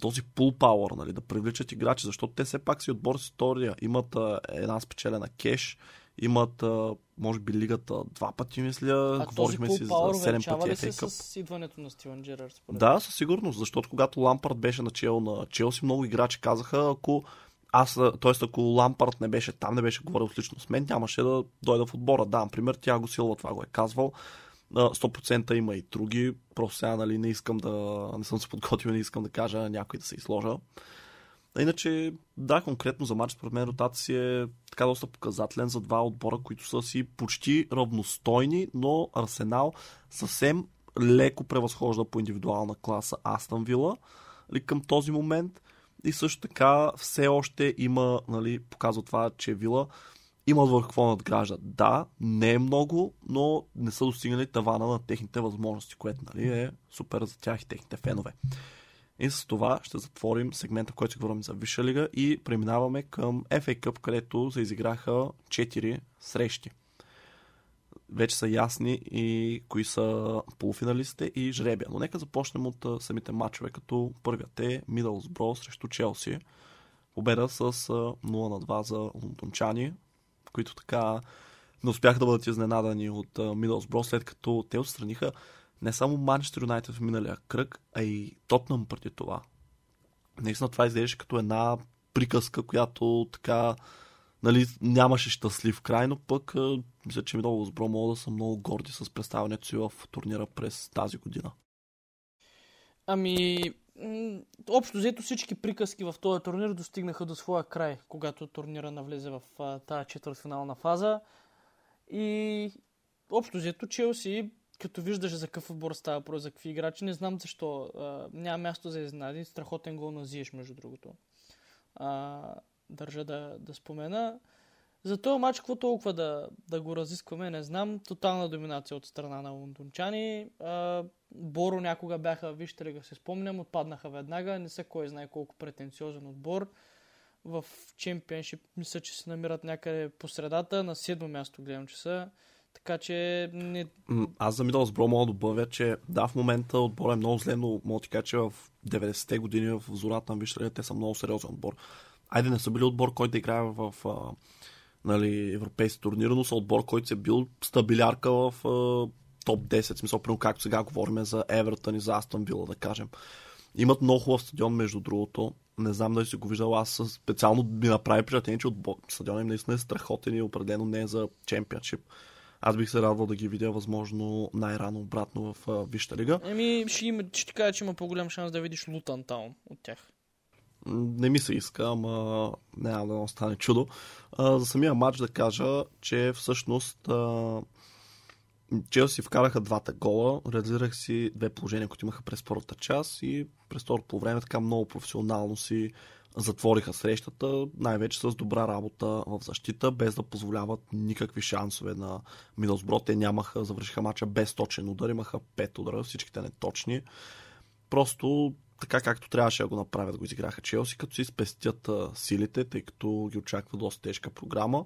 този пул пауър, нали, да привличат играчи, защото те все пак си отбор с история. Имат а, една спечелена кеш, имат, а, може би, лигата два пъти, мисля. А Говорихме си за 7 пъти. Ли се с идването на Стивен Джерард? Да, със сигурност, защото когато Лампард беше начал на Челси, много играчи казаха, ако аз, т.е. ако Лампард не беше там, не беше говорил лично с мен, нямаше да дойда в отбора. Да, например, тя го силва това го е казвал. 100% има и други. Просто сега нали, не искам да... Не съм се подготвил, не искам да кажа някой да се изложа. Иначе, да, конкретно за матч, според мен ротация си е така доста показателен за два отбора, които са си почти равностойни, но Арсенал съвсем леко превъзхожда по индивидуална класа Астън Вила нали, към този момент. И също така все още има, нали, показва това, че Вила имат върху какво надграждат. Да, не е много, но не са достигнали тавана на техните възможности, което нали, е супер за тях и техните фенове. И с това ще затворим сегмента, в който говорим за Висша лига и преминаваме към FA Cup, където се изиграха 4 срещи. Вече са ясни и кои са полуфиналистите и жребия. Но нека започнем от самите матчове, като първият е Мидълсбро срещу Челси. Победа с 0 на 2 за лондончани които така не успяха да бъдат изненадани от Мидълсбро, след като те отстраниха не само Манчестър Юнайтед в миналия кръг, а и Тотнам преди това. Наистина това изглеждаше като една приказка, която така нали, нямаше щастлив край, но пък мисля, че Мидълсбро могат да са много горди с представянето си в турнира през тази година. Ами, общо взето всички приказки в този турнир достигнаха до своя край, когато турнира навлезе в тази четвъртфинална фаза. И общо взето Челси, като виждаш за какъв отбор става про, за какви играчи, не знам защо. А, няма място за изненади. Страхотен гол на Зиеш, между другото. А, държа да, да спомена. За този матч, какво толкова да, да го разискваме, не знам. Тотална доминация от страна на лондончани. Боро някога бяха, вижте ли се спомням, отпаднаха веднага. Не са кой знае колко претенциозен отбор. В чемпионшип мисля, че се намират някъде по средата. На седмо място гледам, че са. Така че... Не... Аз за Мидълсбро мога да добавя, че да, в момента отбор е много зле, но мога да кажа, че в 90-те години в зората на Вишрия те са много сериозен отбор. Айде не са били отбор, който да играе в нали, европейски турнир, но са отбор, който се бил стабилярка в uh, топ 10, смисъл, примерно както сега говорим за Евертън и за Астон Вила, да кажем. Имат много хубав стадион, между другото. Не знам дали си го виждал. Аз специално ми направи приятеление, че от стадиона им наистина е страхотен и определено не е за чемпионшип. аз бих се радвал да ги видя възможно най-рано обратно в а, Висшата лига. Еми, ще, има, ще ти кажа, че има по-голям шанс да видиш Лутан Таун от тях. Не ми се иска, ама няма да стане чудо. А, за самия матч да кажа, че всъщност а, Челси вкараха двата гола, реализирах си две положения, които имаха през първата част и през второто по време така много професионално си затвориха срещата, най-вече с добра работа в защита, без да позволяват никакви шансове на Мидълсбро. Те нямаха, завършиха мача без точен удар, имаха пет удара, всичките неточни. Просто така както трябваше да го направят, го изиграха Челси, като си спестят силите, тъй като ги очаква доста тежка програма.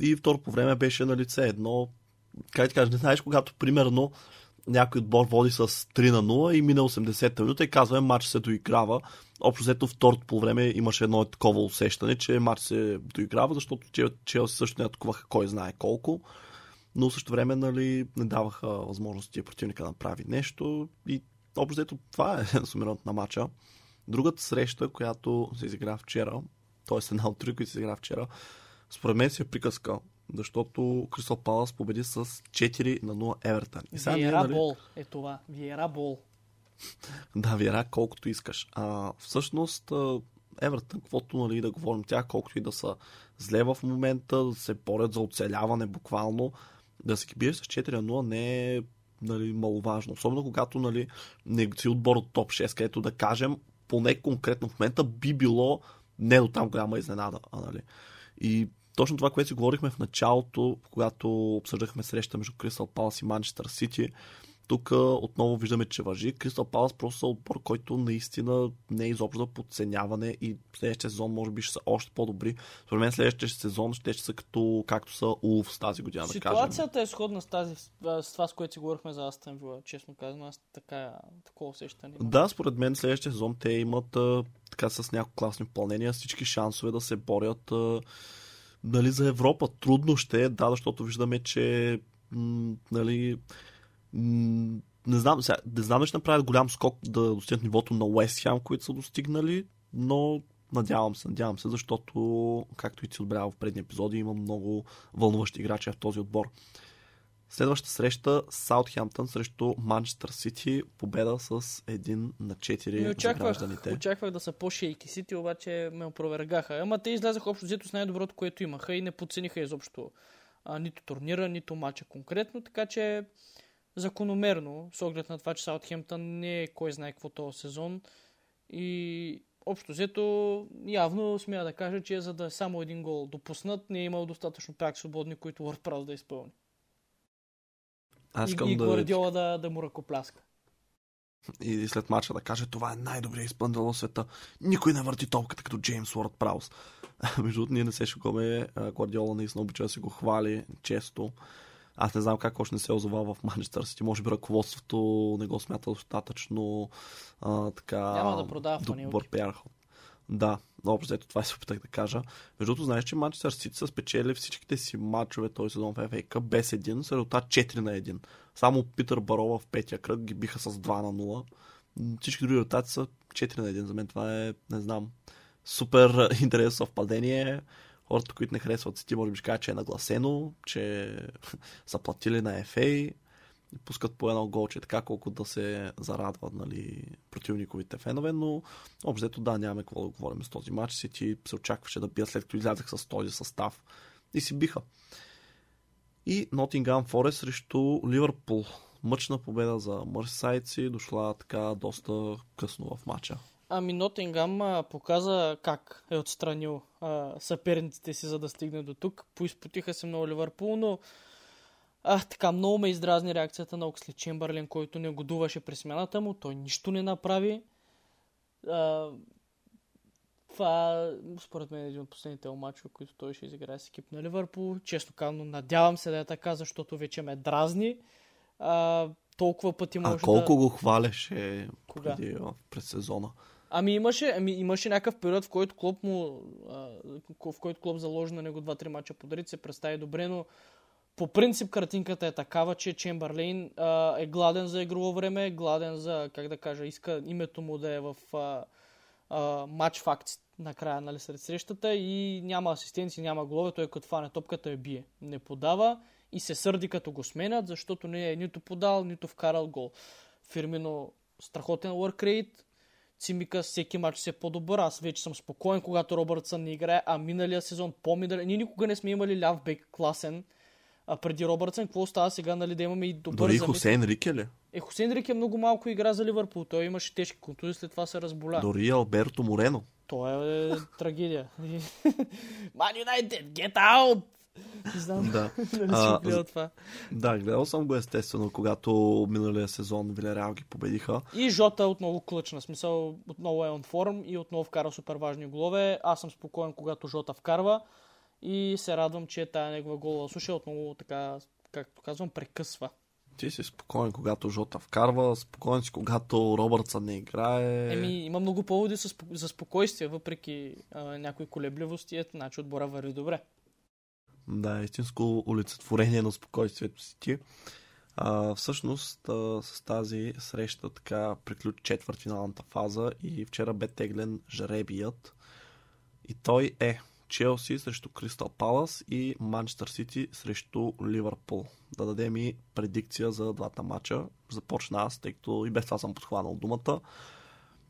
И второ по време беше на лице едно, как кажа, не знаеш, когато примерно някой отбор води с 3 на 0 и мина 80-та минута и казваме матч се доиграва. Общо взето второто по време имаше едно такова усещане, че матч се доиграва, защото Челси също не атакуваха кой знае колко. Но също време нали, не даваха възможности противника да направи нещо и общо взето това е сумирането на матча. Другата среща, която се изигра вчера, т.е. една от три, които се изигра вчера, според мен си е приказка, защото Кристал Палас победи с 4 на 0 Евертън. И сега Виера нали... бол е това. Виера бол. да, Виера колкото искаш. А, всъщност Евертън, каквото нали, да говорим тя, колкото и да са зле в момента, да се борят за оцеляване буквално, да се биеш с 4 на 0 не е нали, маловажно. Особено когато нали, не си отбор от топ 6, където да кажем, поне конкретно в момента би било не до там голяма изненада. А, нали. И точно това, което си говорихме в началото, когато обсъждахме среща между Кристал Палас и Манчестър Сити, тук отново виждаме, че въжи. Кристал Палас просто е отбор, който наистина не е изобщо подценяване и следващия сезон може би ще са още по-добри. Според мен следващия сезон ще, ще са като, както са Улф тази година. Ситуацията да е сходна с, тази, с това, с което си говорихме за Вила, честно казвам. Аз така, такова усещане. Да, според мен следващия сезон те имат така с няколко класни попълнения, всички шансове да се борят нали, за Европа. Трудно ще е, да, защото виждаме, че м- нали, не знам, сега, не знам, ще направят голям скок да достигнат нивото на Уест Хем, които са достигнали, но надявам се, надявам се, защото, както и ти отбелява в предни епизоди, има много вълнуващи играчи в този отбор. Следващата среща Саутхемптън срещу Манчестър Сити, победа с 1 на 4 очаквах, за гражданите. Очаквах да са по-шейки Сити, обаче ме опровергаха. Ама те излязаха общо взето с най-доброто, което имаха и не подцениха изобщо а, нито турнира, нито матча конкретно, така че закономерно, с оглед на това, че Саутхемптън не е кой знае какво този сезон. И общо взето, явно смея да кажа, че за да е само един гол допуснат, не е имал достатъчно пак свободни, които WordPress да изпълни. Аз и, и да... Гвардиола да, да му ръкопляска. И след мача да каже, това е най-добрият изпълнител в света. Никой не върти топката като Джеймс Уорд Праус. Между другото, ние не се шукаме. Гвардиола наистина обича да се го хвали често. Аз не знам как още не се е озовал в Манчестър Сити. Може би ръководството не го смята достатъчно а, така... Няма да продава добър пиар Да, общо ето това се опитах да кажа. Между другото, знаеш, че Манчестър Сити са спечели всичките си матчове този сезон в FA Cup без един, с резултат 4 на 1. Само Питър Барова в петия кръг ги биха с 2 на 0. Всички други резултати са 4 на 1. За мен това е, не знам, супер интересно съвпадение хората, които не харесват Сити, може би ще кажат, че е нагласено, че са платили на FA, пускат по едно голче, така колко да се зарадват нали, противниковите фенове, но общо да, нямаме какво да говорим с този матч. Сити се очакваше да бият след като излязах с този състав и си биха. И Нотингам Форест срещу Ливърпул. Мъчна победа за мърсайци, дошла така доста късно в матча. Ами Нотингам показа как е отстранил а, съперниците си, за да стигне до тук. Поизпотиха се много Ливърпул, но а, така много ме издразни реакцията на Оксли Чембърлин, който не годуваше при смяната му. Той нищо не направи. А, това, според мен, е един от последните матчове, които той ще изиграе с екип на Ливърпул. Често казано, надявам се да е така, защото вече ме дразни. А, толкова пъти може А колко да... го хвалеше Кога? преди, през сезона? Ами имаше, ами имаше някакъв период, в който Клоп му, а, в който Клоп заложи на него два-три мача подред, се представи добре, но по принцип картинката е такава, че Чемберлейн а, е гладен за игрово време, гладен за, как да кажа, иска името му да е в матч факт накрая, нали, сред срещата и няма асистенции, няма голове, той като фане топката я бие. Не подава и се сърди като го сменят, защото не е нито подал, нито вкарал гол. Фирмино страхотен work Цимика всеки матч се е по-добър. Аз вече съм спокоен, когато Робъртсън не играе, а миналия сезон, по-миналия, ние никога не сме имали ляв бек класен а преди Робъртсън. Какво става сега, нали, да имаме и добър Дори Хусейн Рике ли? Е, Хусейн Рике много малко игра за Ливърпул. Той имаше тежки контузи, след това се разболя. Дори Алберто Морено. Това е трагедия. Man United, get out! Не знам Да. дали А, гледал това. Да, гледал съм го естествено, когато миналия сезон Вилереал ги победиха. И Жота отново клъчна. Смисъл, отново е on форм и отново вкара супер важни голове. Аз съм спокоен, когато Жота вкарва. И се радвам, че тая негова гола слуша отново така, както казвам, прекъсва. Ти си спокоен, когато Жота вкарва, спокоен си, когато Робъртсън не играе. Еми, има много поводи за спокойствие, въпреки а, някои колебливости. Ето, значи отбора върви добре. Да, истинско олицетворение на спокойствието си ти. А, всъщност а, с тази среща така приключи четвъртфиналната фаза и вчера бе теглен жребият. И той е Челси срещу Кристал Палас и Манчестър Сити срещу Ливърпул. Да дадем и предикция за двата матча. Започна аз, тъй като и без това съм подхванал думата.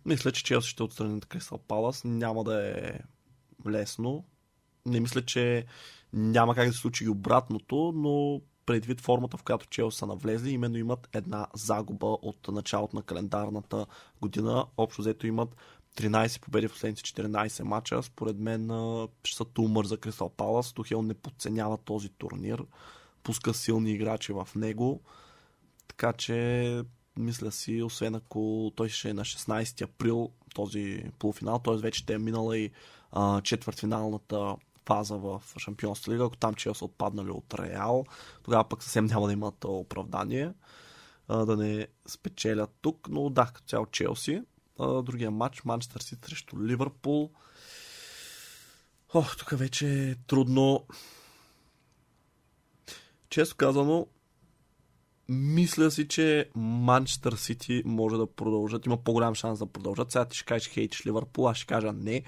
Мисля, че Челси ще отстрани Кристал Палас. Няма да е лесно. Не мисля, че няма как да се случи и обратното, но предвид формата, в която Челси са навлезли, именно имат една загуба от началото на календарната година. Общо взето имат 13 победи в последните 14 мача. Според мен ще са тумър за Кристал Палас. Тухел не подценява този турнир. Пуска силни играчи в него. Така че мисля си, освен ако той ще е на 16 април този полуфинал, т.е. вече ще е минала и а, четвъртфиналната фаза в Шампионска лига, ако там че са отпаднали от Реал, тогава пък съвсем няма да имат оправдание да не спечелят тук, но да, като цяло Челси. А, другия матч, Манчестър Сити срещу Ливърпул. Ох, тук вече е трудно. Често казано, мисля си, че Манчестър Сити може да продължат. Има по-голям шанс да продължат. Сега ти ще кажеш хейтиш Ливърпул, аз ще кажа не.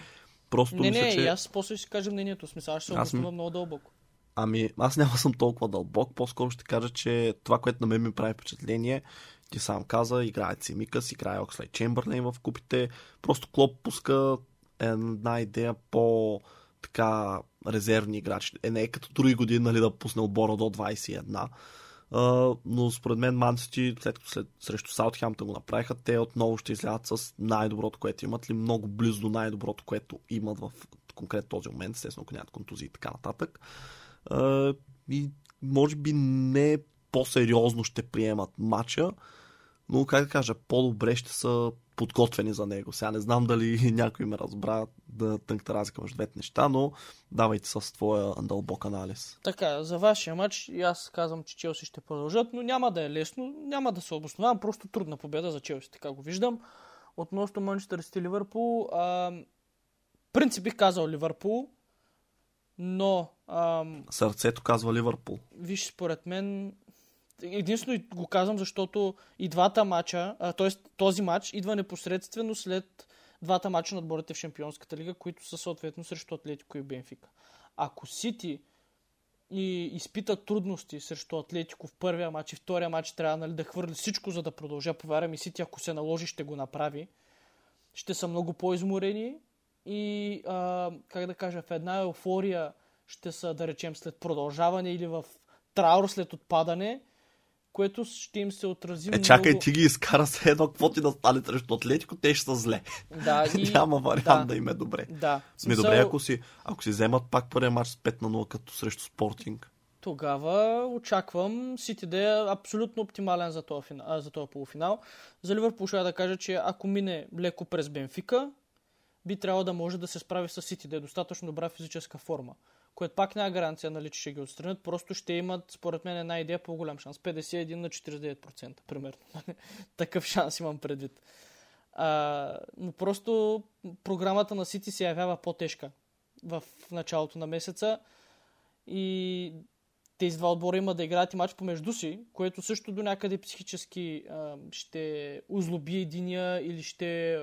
Просто Не, мисля, не, че... аз после ще кажа мнението. Смисъл, аз ще се Аз м- обоснувам много дълбоко. Ами, аз няма съм толкова дълбок. По-скоро ще кажа, че това, което на мен ми прави впечатление, ти сам каза, играе Цимикас, играе Окслей Чембърлейн в купите. Просто Клоп пуска една идея по така резервни играчи. Е, не е като други години, нали, да пусне отбора до 21. Uh, но според мен Мансити, след като след, срещу Саутхемптън го направиха, те отново ще излязат с най-доброто, което имат, ли много близо до най-доброто, което имат в конкрет този момент, естествено, ако нямат контузии и така нататък. Uh, и може би не по-сериозно ще приемат матча, но как да кажа, по-добре ще са подготвени за него. Сега не знам дали някой ме разбра да тънката разлика между двете неща, но давайте с твоя дълбок анализ. Така, за вашия матч и аз казвам, че Челси ще продължат, но няма да е лесно, няма да се обосновавам, просто трудна победа за Челси, така го виждам. Относно Манчестър Сити Ливърпул, а, принцип бих казал Ливърпул, но ам, Сърцето казва Ливърпул. виж, според мен, единствено го казвам, защото и двата матча, т.е. този матч идва непосредствено след двата матча на отборите в Шампионската лига, които са съответно срещу Атлетико и Бенфика. Ако Сити и изпитат трудности срещу Атлетико в първия матч и втория матч трябва нали, да хвърли всичко, за да продължа. Повярвам и Сити, ако се наложи, ще го направи. Ще са много по-изморени и, а, как да кажа, в една еуфория ще са, да речем, след продължаване или в траур след отпадане, което ще им се отрази Е, чакай, много... ти ги изкара се едно, какво ти да стане срещу Атлетико, те ще са зле. Да, и... Няма вариант да. да им е добре. Да. Сме добре, ако си, ако си вземат пак първия матч с 5 на 0 като срещу Спортинг. Тогава очаквам Сити да е абсолютно оптимален за този, финал, за този полуфинал. За Ливърпул ще да кажа, че ако мине леко през Бенфика, би трябвало да може да се справи с Сити, да е достатъчно добра физическа форма. Което пак няма гаранция, нали, че ще ги отстранят. Просто ще имат, според мен, една идея по-голям шанс. 51 на 49%, примерно. Такъв шанс имам предвид. А, но просто програмата на Сити се явява по-тежка в началото на месеца и тези два отбора имат да играят и матч помежду си, което също до някъде психически а, ще озлоби единия или ще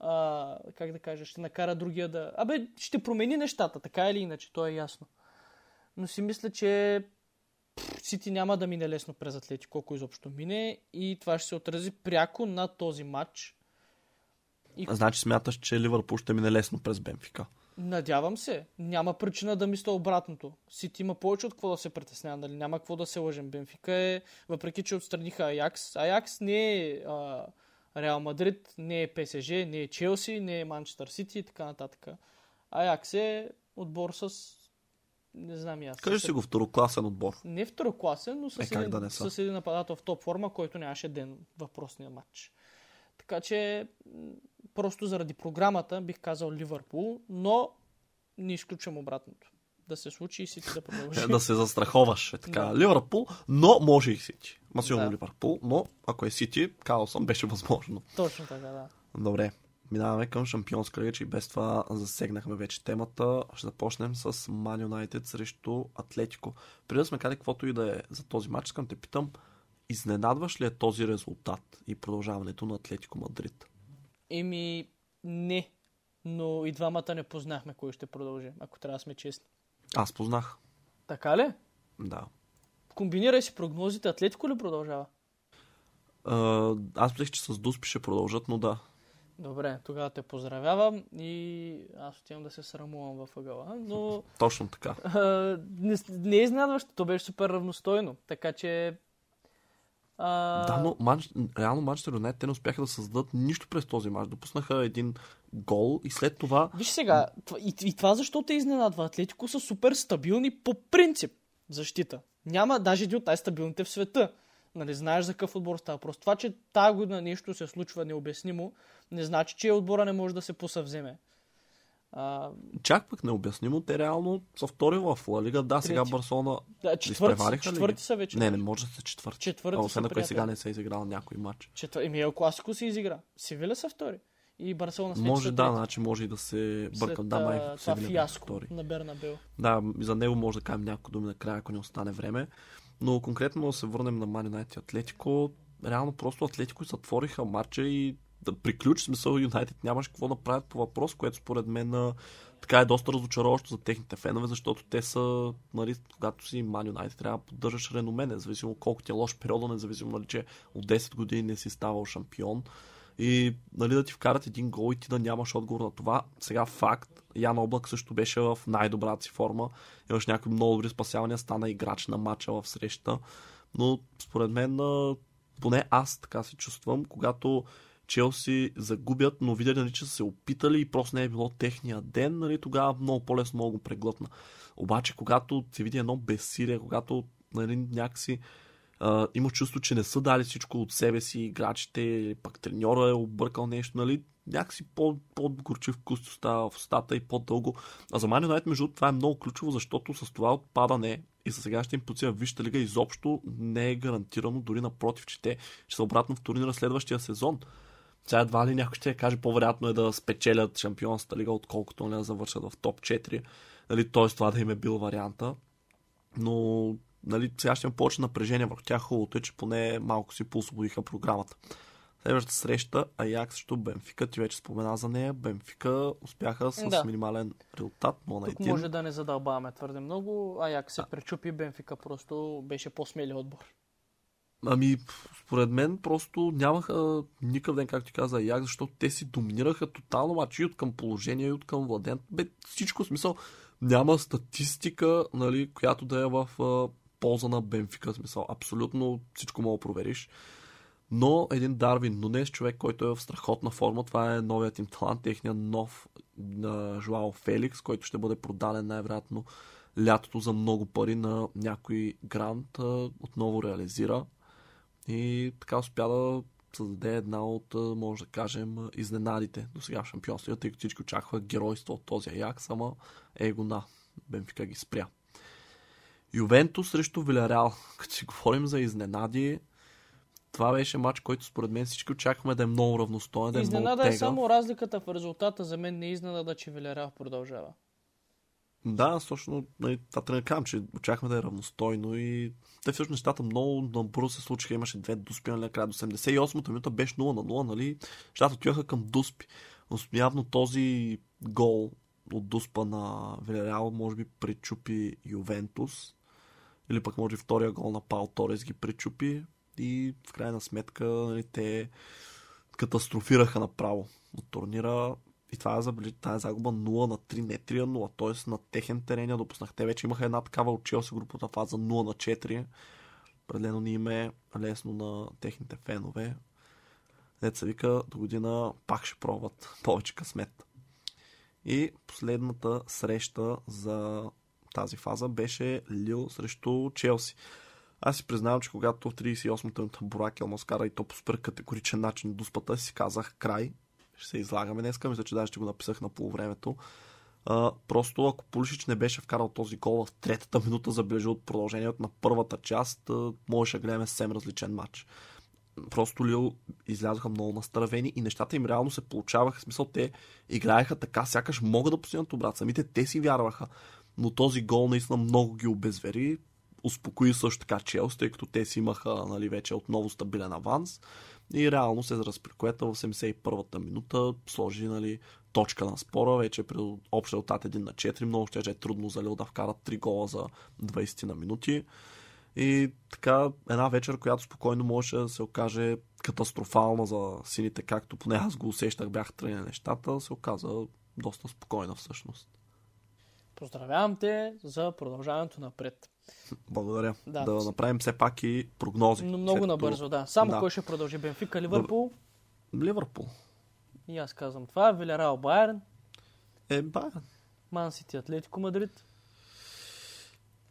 а, как да кажа, ще накара другия да... Абе, ще промени нещата, така или иначе, то е ясно. Но си мисля, че Сити няма да мине лесно през Атлетико, колко изобщо мине и това ще се отрази пряко на този матч. И... Значи смяташ, че Ливърпул ще мине лесно през Бенфика? Надявам се. Няма причина да мисля обратното. Сити има повече от какво да се притеснява, нали? Няма какво да се лъжем. Бенфика е, въпреки че отстраниха Аякс. Аякс не е а, Реал Мадрид, не е ПСЖ, не е Челси, не е Манчестър Сити и така нататък. Аякс е отбор с не знам аз. Кажи си го второкласен отбор. Не второкласен, но с, е, един, да с един нападател в топ форма, който нямаше ден въпросния матч. Така че просто заради програмата бих казал Ливърпул, но не изключвам обратното. Да се случи и Сити да продължи. да се застраховаш. Е така. Да. Ливърпул, но може и Сити. Масилно да. Ливърпул, но ако е Сити, казал съм, беше възможно. Точно така, да. Добре. Минаваме към Шампионска лига, че и без това засегнахме вече темата. Ще започнем с Man United срещу Атлетико. Преди да сме казали каквото и да е за този матч, искам те питам, изненадваш ли е този резултат и продължаването на Атлетико Мадрид? Еми, не. Но и двамата не познахме кой ще продължи, ако трябва да сме честни. Аз познах. Така ли? Да. Комбинирай си прогнозите. Атлетико ли продължава? Аз мислех, че с Дуспи ще продължат, но да. Добре, тогава те поздравявам и аз отивам да се срамувам в ъгъла. Но... Точно така. Uh, не, не е изненадващо, то беше супер равностойно. Така че а... Да, но манч... реално Манчестър Юнайтед те не успяха да създадат нищо през този мач. Допуснаха един гол и след това... Виж сега, и, и това защо те изненадва? Атлетико са супер стабилни по принцип защита. Няма даже един от най-стабилните в света. Нали, знаеш за какъв отбор става. Просто това, че тази година нещо се случва необяснимо, не значи, че отбора не може да се посъвземе. А... Чак пък необяснимо, те реално са втори в Ла Лига. Да, сега Барселона да, четвърти, четвърти са вече. Не, не може да са четвърти. Четвърти освен ако сега не е изиграл някой матч. Четвър... Еми, Ел Класико се изигра. Севиля са втори. И Барселона са Може да, значи може и да се бъркам. Да, май това фиаско втори. на Бернабел. Да, за него може да кажем няколко думи накрая, ако не остане време. Но конкретно да се върнем на Ман Юнайтед Атлетико. Реално просто Атлетико затвориха матча и да приключи. Смисъл Юнайтед нямаше какво да правят по въпрос, което според мен така е доста разочароващо за техните фенове, защото те са, нали, когато си Ман Юнайтед, трябва да поддържаш реноме, независимо колко ти е лош периода, независимо, нали, че от 10 години не си ставал шампион. И нали, да ти вкарат един гол и ти да нямаш отговор на това. Сега факт, Ян Облак също беше в най-добрата си форма. Имаш някакви много добри спасявания, стана играч на матча в среща. Но според мен, поне аз така се чувствам, когато Челси загубят, но видели, нали, че са се опитали и просто не е било техния ден, нали, тогава много по-лесно мога го преглътна. Обаче, когато се види едно безсилие, когато нали, някакси а, има чувство, че не са дали всичко от себе си играчите, пък треньора е объркал нещо, нали, някакси по, по-горчив вкус остава в устата и по-дълго. А за Man United, между това е много ключово, защото с това отпадане и за сега ще им позиция в Висшата лига изобщо не е гарантирано, дори напротив, че те ще са обратно в турнира следващия сезон. Сега едва ли някой ще каже по-вероятно е да спечелят шампионската лига, отколкото не нали, да завършат в топ 4. Нали, т.е. това да им е бил варианта. Но нали, сега ще има повече напрежение върху тях. Хубавото е, че поне малко си поосвободиха програмата. Следващата среща Аякс срещу Бенфика. Ти вече спомена за нея. Бенфика успяха с да. минимален резултат, Тук може да не задълбаваме твърде много. Аякс се пречупи, Бенфика просто беше по-смели отбор. Ами, според мен просто нямаха никакъв ден, както ти каза, як, защото те си доминираха тотално матчи от към положение и от към владен. Бе, всичко смисъл. Няма статистика, нали, която да е в а, полза на Бенфика. Смисъл. Абсолютно всичко мога да провериш. Но един Дарвин Нунес, човек, който е в страхотна форма, това е новият им талант, техния нов на Жуао Феликс, който ще бъде продаден най-вероятно лятото за много пари на някой грант, отново реализира. И така успя да създаде една от, може да кажем, изненадите до сега в шампионството, тъй като всички очаква геройство от този Аякс, ама его на Бенфика ги спря. Ювентус срещу Вилярял. Като си говорим за изненади, това беше матч, който според мен всички очакваме да е много равностоен, да е Изненада много е само разликата в резултата. За мен не е изненада, че Вилярял продължава. Да, точно нали, трябва да кажам, че очакваме да е равностойно и те всъщност нещата много набързо се случиха. Имаше две дуспи на края до 88-та минута беше 0 на 0, нали? Нещата отиваха към дуспи. Но явно този гол от дуспа на Вилереал може би пречупи Ювентус Или пък може втория гол на Пал Торес ги причупи и в крайна сметка нали, те катастрофираха направо от турнира. И това е забележи, тази загуба 0 на 3, не 3 на 0, т.е. на техен терен я допуснах. Те вече имаха една такава от Челси групата фаза 0 на 4. Определено ни им е лесно на техните фенове. Деца вика, до година пак ще пробват повече късмет. И последната среща за тази фаза беше Лил срещу Челси. Аз си признавам, че когато в 38-та минута Буракел му скара и то по супер категоричен начин до спата, си казах край. Ще се излагаме днеска, мисля, че даже ще го написах на полувремето. Uh, просто ако Пулишич не беше вкарал този гол в третата минута, забележи от продължението на първата част, можеше да гледаме съвсем различен матч. Просто Лил излязоха много настървени и нещата им реално се получаваха. В смисъл, те играеха така, сякаш могат да постигнат обрат. Самите те си вярваха. Но този гол наистина много ги обезвери. Успокои също така Челси, тъй като те си имаха нали, вече отново стабилен аванс. И реално се разпрекоета в 71-та минута, сложи нали, точка на спора, вече при общ резултат 1 на 4. Много ще е трудно за Лил да вкарат 3 гола за 20 на минути. И така, една вечер, която спокойно може да се окаже катастрофална за сините, както поне аз го усещах, бях тръгнали нещата, се оказа доста спокойна всъщност. Поздравявам те за продължаването напред. Благодаря. Да, да направим все пак и прогнози. Но много След набързо, да. Само да. кой ще продължи? Бенфика, Ливърпул? Ливърпул. И аз казвам това. Вилярал, Байерн. Е, Байерн. Ман Сити, Атлетико, Мадрид.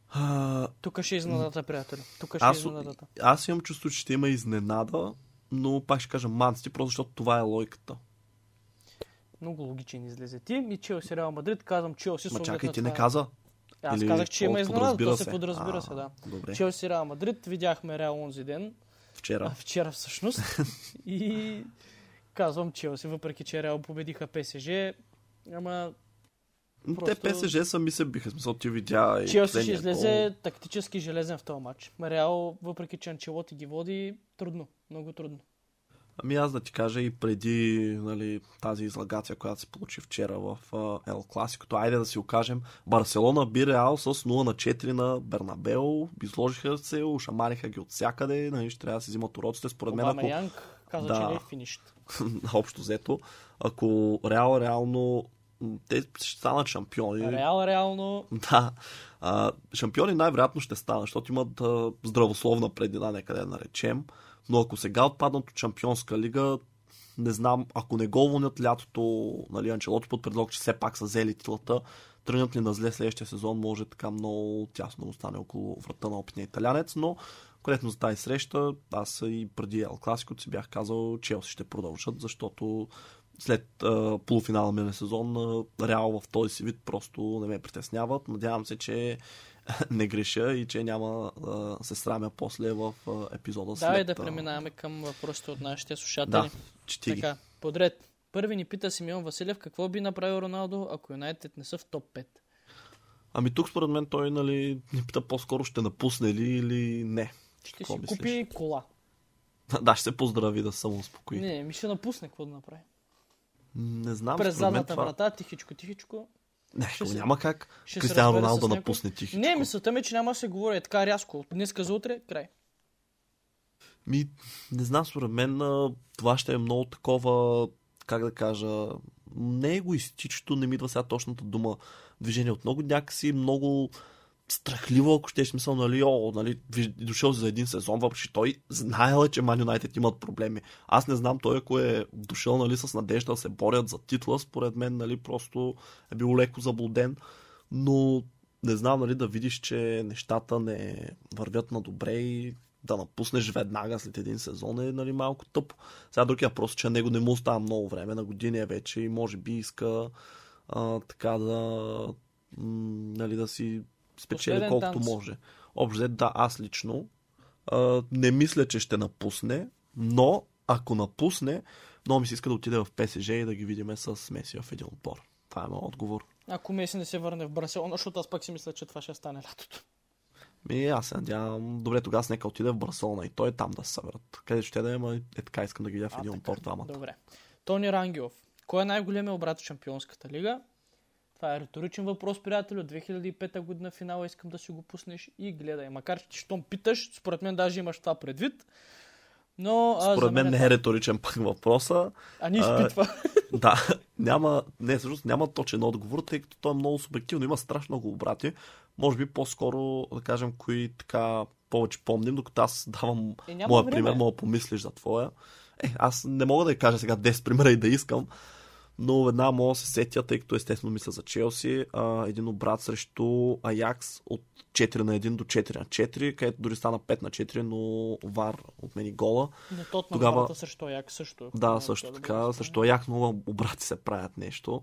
А... Тук ще е изненадата, приятели. Тук ще е изненадата. Аз имам чувство, че ще има изненада, но пак ще кажа Ман Сити, просто защото това е логиката. Много логичен излезе ти. И Челси Реал Мадрид, казвам Челси. Ма чакай, ти не каза. Аз Или казах, че има изненада, то се подразбира се, да. Добре. Челси Реал Мадрид, видяхме Реал онзи ден. Вчера. А, вчера всъщност. и казвам Челси, въпреки че Реал победиха ПСЖ. Ама Просто... Те ПСЖ сами се биха, смисъл ти видя и Челси ще излезе гол. тактически железен в този матч. Реал, въпреки че Анчелоти ги води, трудно, много трудно. Ами аз да ти кажа и преди нали, тази излагация, която се получи вчера в Ел Класикото, айде да си окажем, Барселона би Реал с 0 на 4 на Бернабел, изложиха се, ушамариха ги от всякъде, нали, ще трябва да си взимат уроците. Според мен, ако... Янг каза, да, че не е финишт. общо взето, ако Реал реално те ще станат шампиони. Реал, реално. Да. А, шампиони най-вероятно ще станат, защото имат а, здравословна предина, нека да я наречем. Но ако сега отпаднат от Шампионска лига, не знам, ако не го уволнят лятото, нали, Анчелото под предлог, че все пак са взели титлата, тръгнат ли на зле следващия сезон, може така много тясно да остане около врата на опитния италянец, но конкретно за тази среща, аз и преди Ел Класикото си бях казал, Челси ще продължат, защото след а, полуфинала миналия сезон а, Реал в този си вид просто не ме притесняват. Надявам се, че не греша и че няма да се срамя после в а, епизода да, след... Да, да преминаваме към въпросите от нашите слушатели. Да, чети Така, подред. Първи ни пита Симеон Василев какво би направил Роналдо, ако Юнайтед не са в топ 5. Ами тук според мен той нали, ни пита по-скоро ще напусне ли или не. Ще какво си мислиш? купи кола. да, ще се поздрави да само успокои. Не, ми ще напусне какво да направи. Не знам. През задната това... врата, тихичко, тихичко. Не, ще няма как ще Кристиан Роналдо да напусне тихичко. Не, мисълта ми, е, че няма да се говори е така рязко. Днеска за утре, край. Ми, не знам, според мен това ще е много такова, как да кажа, не егоистично, не ми идва сега точната дума, движение от много някакси, много страхливо, ако ще е смисъл, нали, о, нали, дошъл за един сезон, въпреки той знаел, че Ман Юнайтед имат проблеми. Аз не знам той, ако е дошъл, нали, с надежда да се борят за титла, според мен, нали, просто е бил леко заблуден, но не знам, нали, да видиш, че нещата не вървят на добре и да напуснеш веднага след един сезон е нали, малко тъпо. Сега другия въпрос, че него не му остава много време, на години е вече и може би иска а, така да, м, нали, да си спечели Последен колкото танц. може. Общо да, аз лично а, не мисля, че ще напусне, но ако напусне, много ми се иска да отиде в ПСЖ и да ги видиме с Меси в един отбор. Това е моят отговор. Ако Меси не се върне в Барселона, защото аз пак си мисля, че това ще стане лятото. Ми, аз се надявам. Добре, тогава с нека отиде в Барселона и той е там да се съберат. Къде ще да е, е така искам да ги видя в един отбор двамата. Добре. Тони Рангелов. Кой е най-големият обрат в Шампионската лига? Това е риторичен въпрос, приятели. От 2005 година финала искам да си го пуснеш и гледай. Макар че щом питаш, според мен даже имаш това предвид. Но, а, Според мен е не е риторичен пък въпроса. А ни изпитва. Да, няма, не, всъщност няма точен отговор, тъй като той е много субективно. Има страшно много обрати. Може би по-скоро, да кажем, кои така повече помним, докато аз давам Е, моя време. пример, мога да помислиш за твоя. Е, аз не мога да я кажа сега 10 примера и да искам, но една мога да се сетя, тъй като естествено мисля за Челси, а, един обрат срещу Аякс от 4 на 1 до 4 на 4, където дори стана 5 на 4, но Вар отмени гола. Но тот на Тогава- срещу Як също. Да, също така. да Също Аякс много обрати се правят нещо.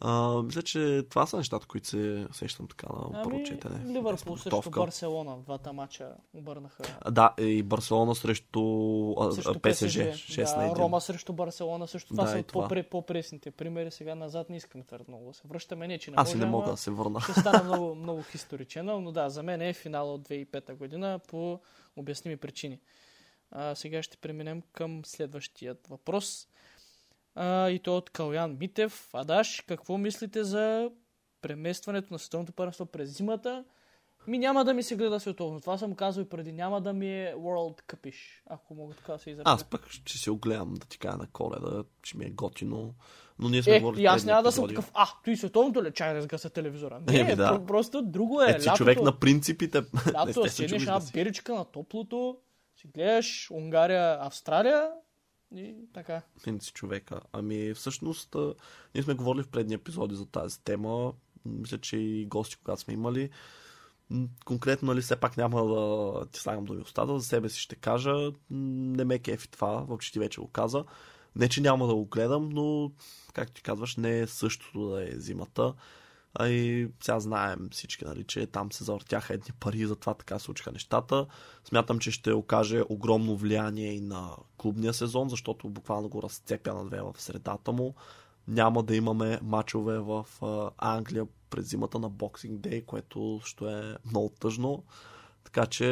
А, мисля, че това са нещата, които се сещам така на първо Ами, четене. без Ливърпул срещу. Барселона. Двата мача обърнаха. А, Да, и Барселона срещу, Срещу ПСЖ. 6 да, на 1. Рома срещу Барселона също. Това Да, са по-пре- по-пресните примери. Сега назад не искам твърде много да се връщаме. Не, че не Аз и не мога да се върна. Ще стана много, много историчен, но да, за мен е финала от 2005 година по обясними причини. А, сега ще преминем към следващият въпрос. А, и то от Калян Митев. Адаш, какво мислите за преместването на световното първенство през зимата? Ми няма да ми се гледа световно. Това съм казал и преди. Няма да ми е World Cup ако мога така да се изразя. Аз пък ще се огледам да ти кажа на коледа, ще ми е готино. Но ние сме Е, говорили и аз няма да съм такъв, а, той световното ли чай да сгъса телевизора? Не, Еми, да. про- просто друго е. Е, си човек на принципите. Лято вижда една биричка на топлото, си гледаш Унгария, Австралия и така. Си човека. Ами всъщност, ние сме говорили в предни епизоди за тази тема. Мисля, че и гости, когато сме имали. Конкретно, нали, все пак няма да ти слагам в устата. За себе си ще кажа, не ме кефи това, въобще ти вече го каза. Не, че няма да го гледам, но, както ти казваш, не е същото да е зимата. А и сега знаем всички, нали, че там се завъртяха едни пари, затова така случиха нещата. Смятам, че ще окаже огромно влияние и на клубния сезон, защото буквално го разцепя на две в средата му. Няма да имаме мачове в Англия през зимата на Boxing Day, което ще е много тъжно. Така че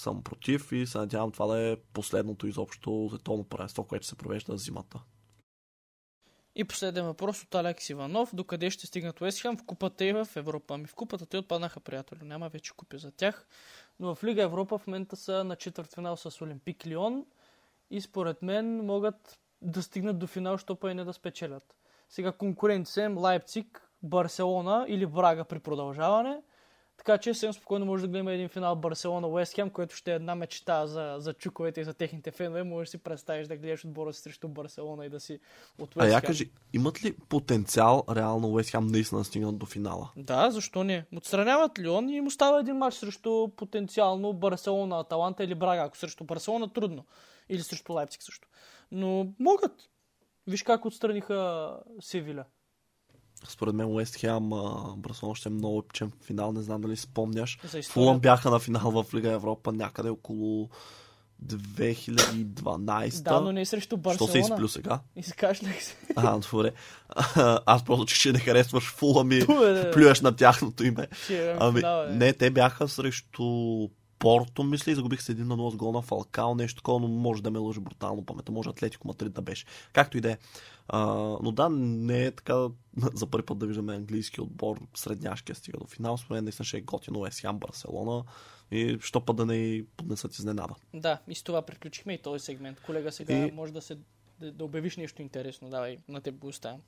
съм против и се надявам това да е последното изобщо световно първенство, което се провежда зимата. И последен въпрос от Алекс Иванов. Докъде ще стигнат Уестхам в купата и в Европа? Ами в купата те отпаднаха, приятели. Няма вече купи за тях. Но в Лига Европа в момента са на четвъртфинал с Олимпик Лион. И според мен могат да стигнат до финал, що па и не да спечелят. Сега конкуренция са Лайпциг, Барселона или Брага при продължаване. Така че съвсем спокойно може да гледаме един финал Барселона Уест Хем, което ще е една мечта за, за чуковете и за техните фенове. Може да си представиш да гледаш отбора си срещу Барселона и да си от А я Уест кажи, имат ли потенциал реално Уест Хем наистина да стигнат до финала? Да, защо не? Отстраняват Лион и им остава един матч срещу потенциално Барселона, Аталанта или Брага. Ако срещу Барселона трудно. Или срещу Лайпциг също. Но могат. Виж как отстраниха Севиля. Според мен Уест Хем, Барселона ще е много епичен финал, не знам дали спомняш. Фулъм бяха на финал в Лига Европа някъде около 2012. Да, но не срещу Що Барселона. се изплю сега? Изкашлях се. А, добре. Аз просто, че ще не харесваш фула ми, плюеш на тяхното име. Ами, не, те бяха срещу Порто, мисля, и загубих се един на 0 с гол на Фалкао, нещо такова, но може да ме лъжи брутално памета, може Атлетико Мадрид да беше. Както и да е. Но да, не е така за първи път да виждаме английски отбор средняшкия стига до финал. Според мен наистина ще е готино Хем, Барселона и що път да не поднесат изненада. Да, и с това приключихме и този сегмент. Колега, сега И- може да се да, да обявиш нещо интересно. Давай, на теб го оставям.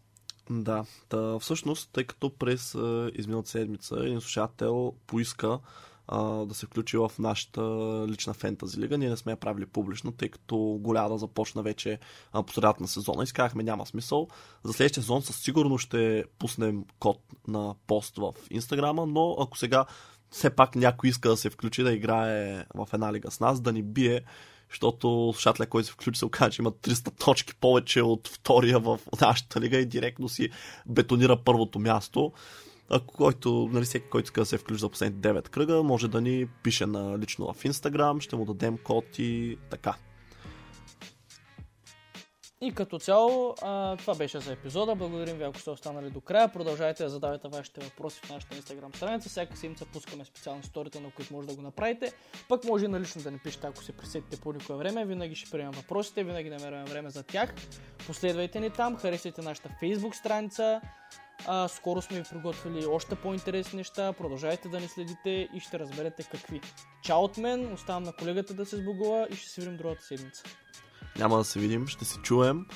Да, та, всъщност, тъй като през изминалата седмица един слушател поиска а, да се включи в нашата лична фентази лига. Ние не сме я правили публично, тъй като голяда започна вече а, на сезона. Изказахме няма смисъл. За следващия сезон със сигурност ще пуснем код на пост в Инстаграма, но ако сега все пак някой иска да се включи да играе в една лига с нас, да ни бие, защото слушателя, който се включи, се оказа, че има 300 точки повече от втория в нашата лига и директно си бетонира първото място. Ако който, нали, всеки, който иска да се включи за последните 9 кръга, може да ни пише на лично в Инстаграм, ще му дадем код и така. И като цяло, а, това беше за епизода. Благодарим ви, ако сте останали до края. Продължайте да задавате вашите въпроси в нашата Instagram страница. Всяка седмица пускаме специални сторите, на които може да го направите. Пък може и налично да ни пишете, ако се присетите по никое време. Винаги ще приемам въпросите, винаги намеряме време за тях. Последвайте ни там, харесайте нашата Facebook страница. А, скоро сме ви приготвили още по-интересни неща. Продължайте да ни следите и ще разберете какви. Чао от мен, оставам на колегата да се сбогува и ще се видим другата седмица. Няма да се видим, ще се чуем.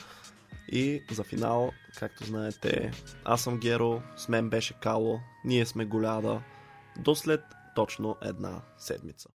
И за финал, както знаете, аз съм Геро, с мен беше Кало, ние сме Голяда. До след точно една седмица.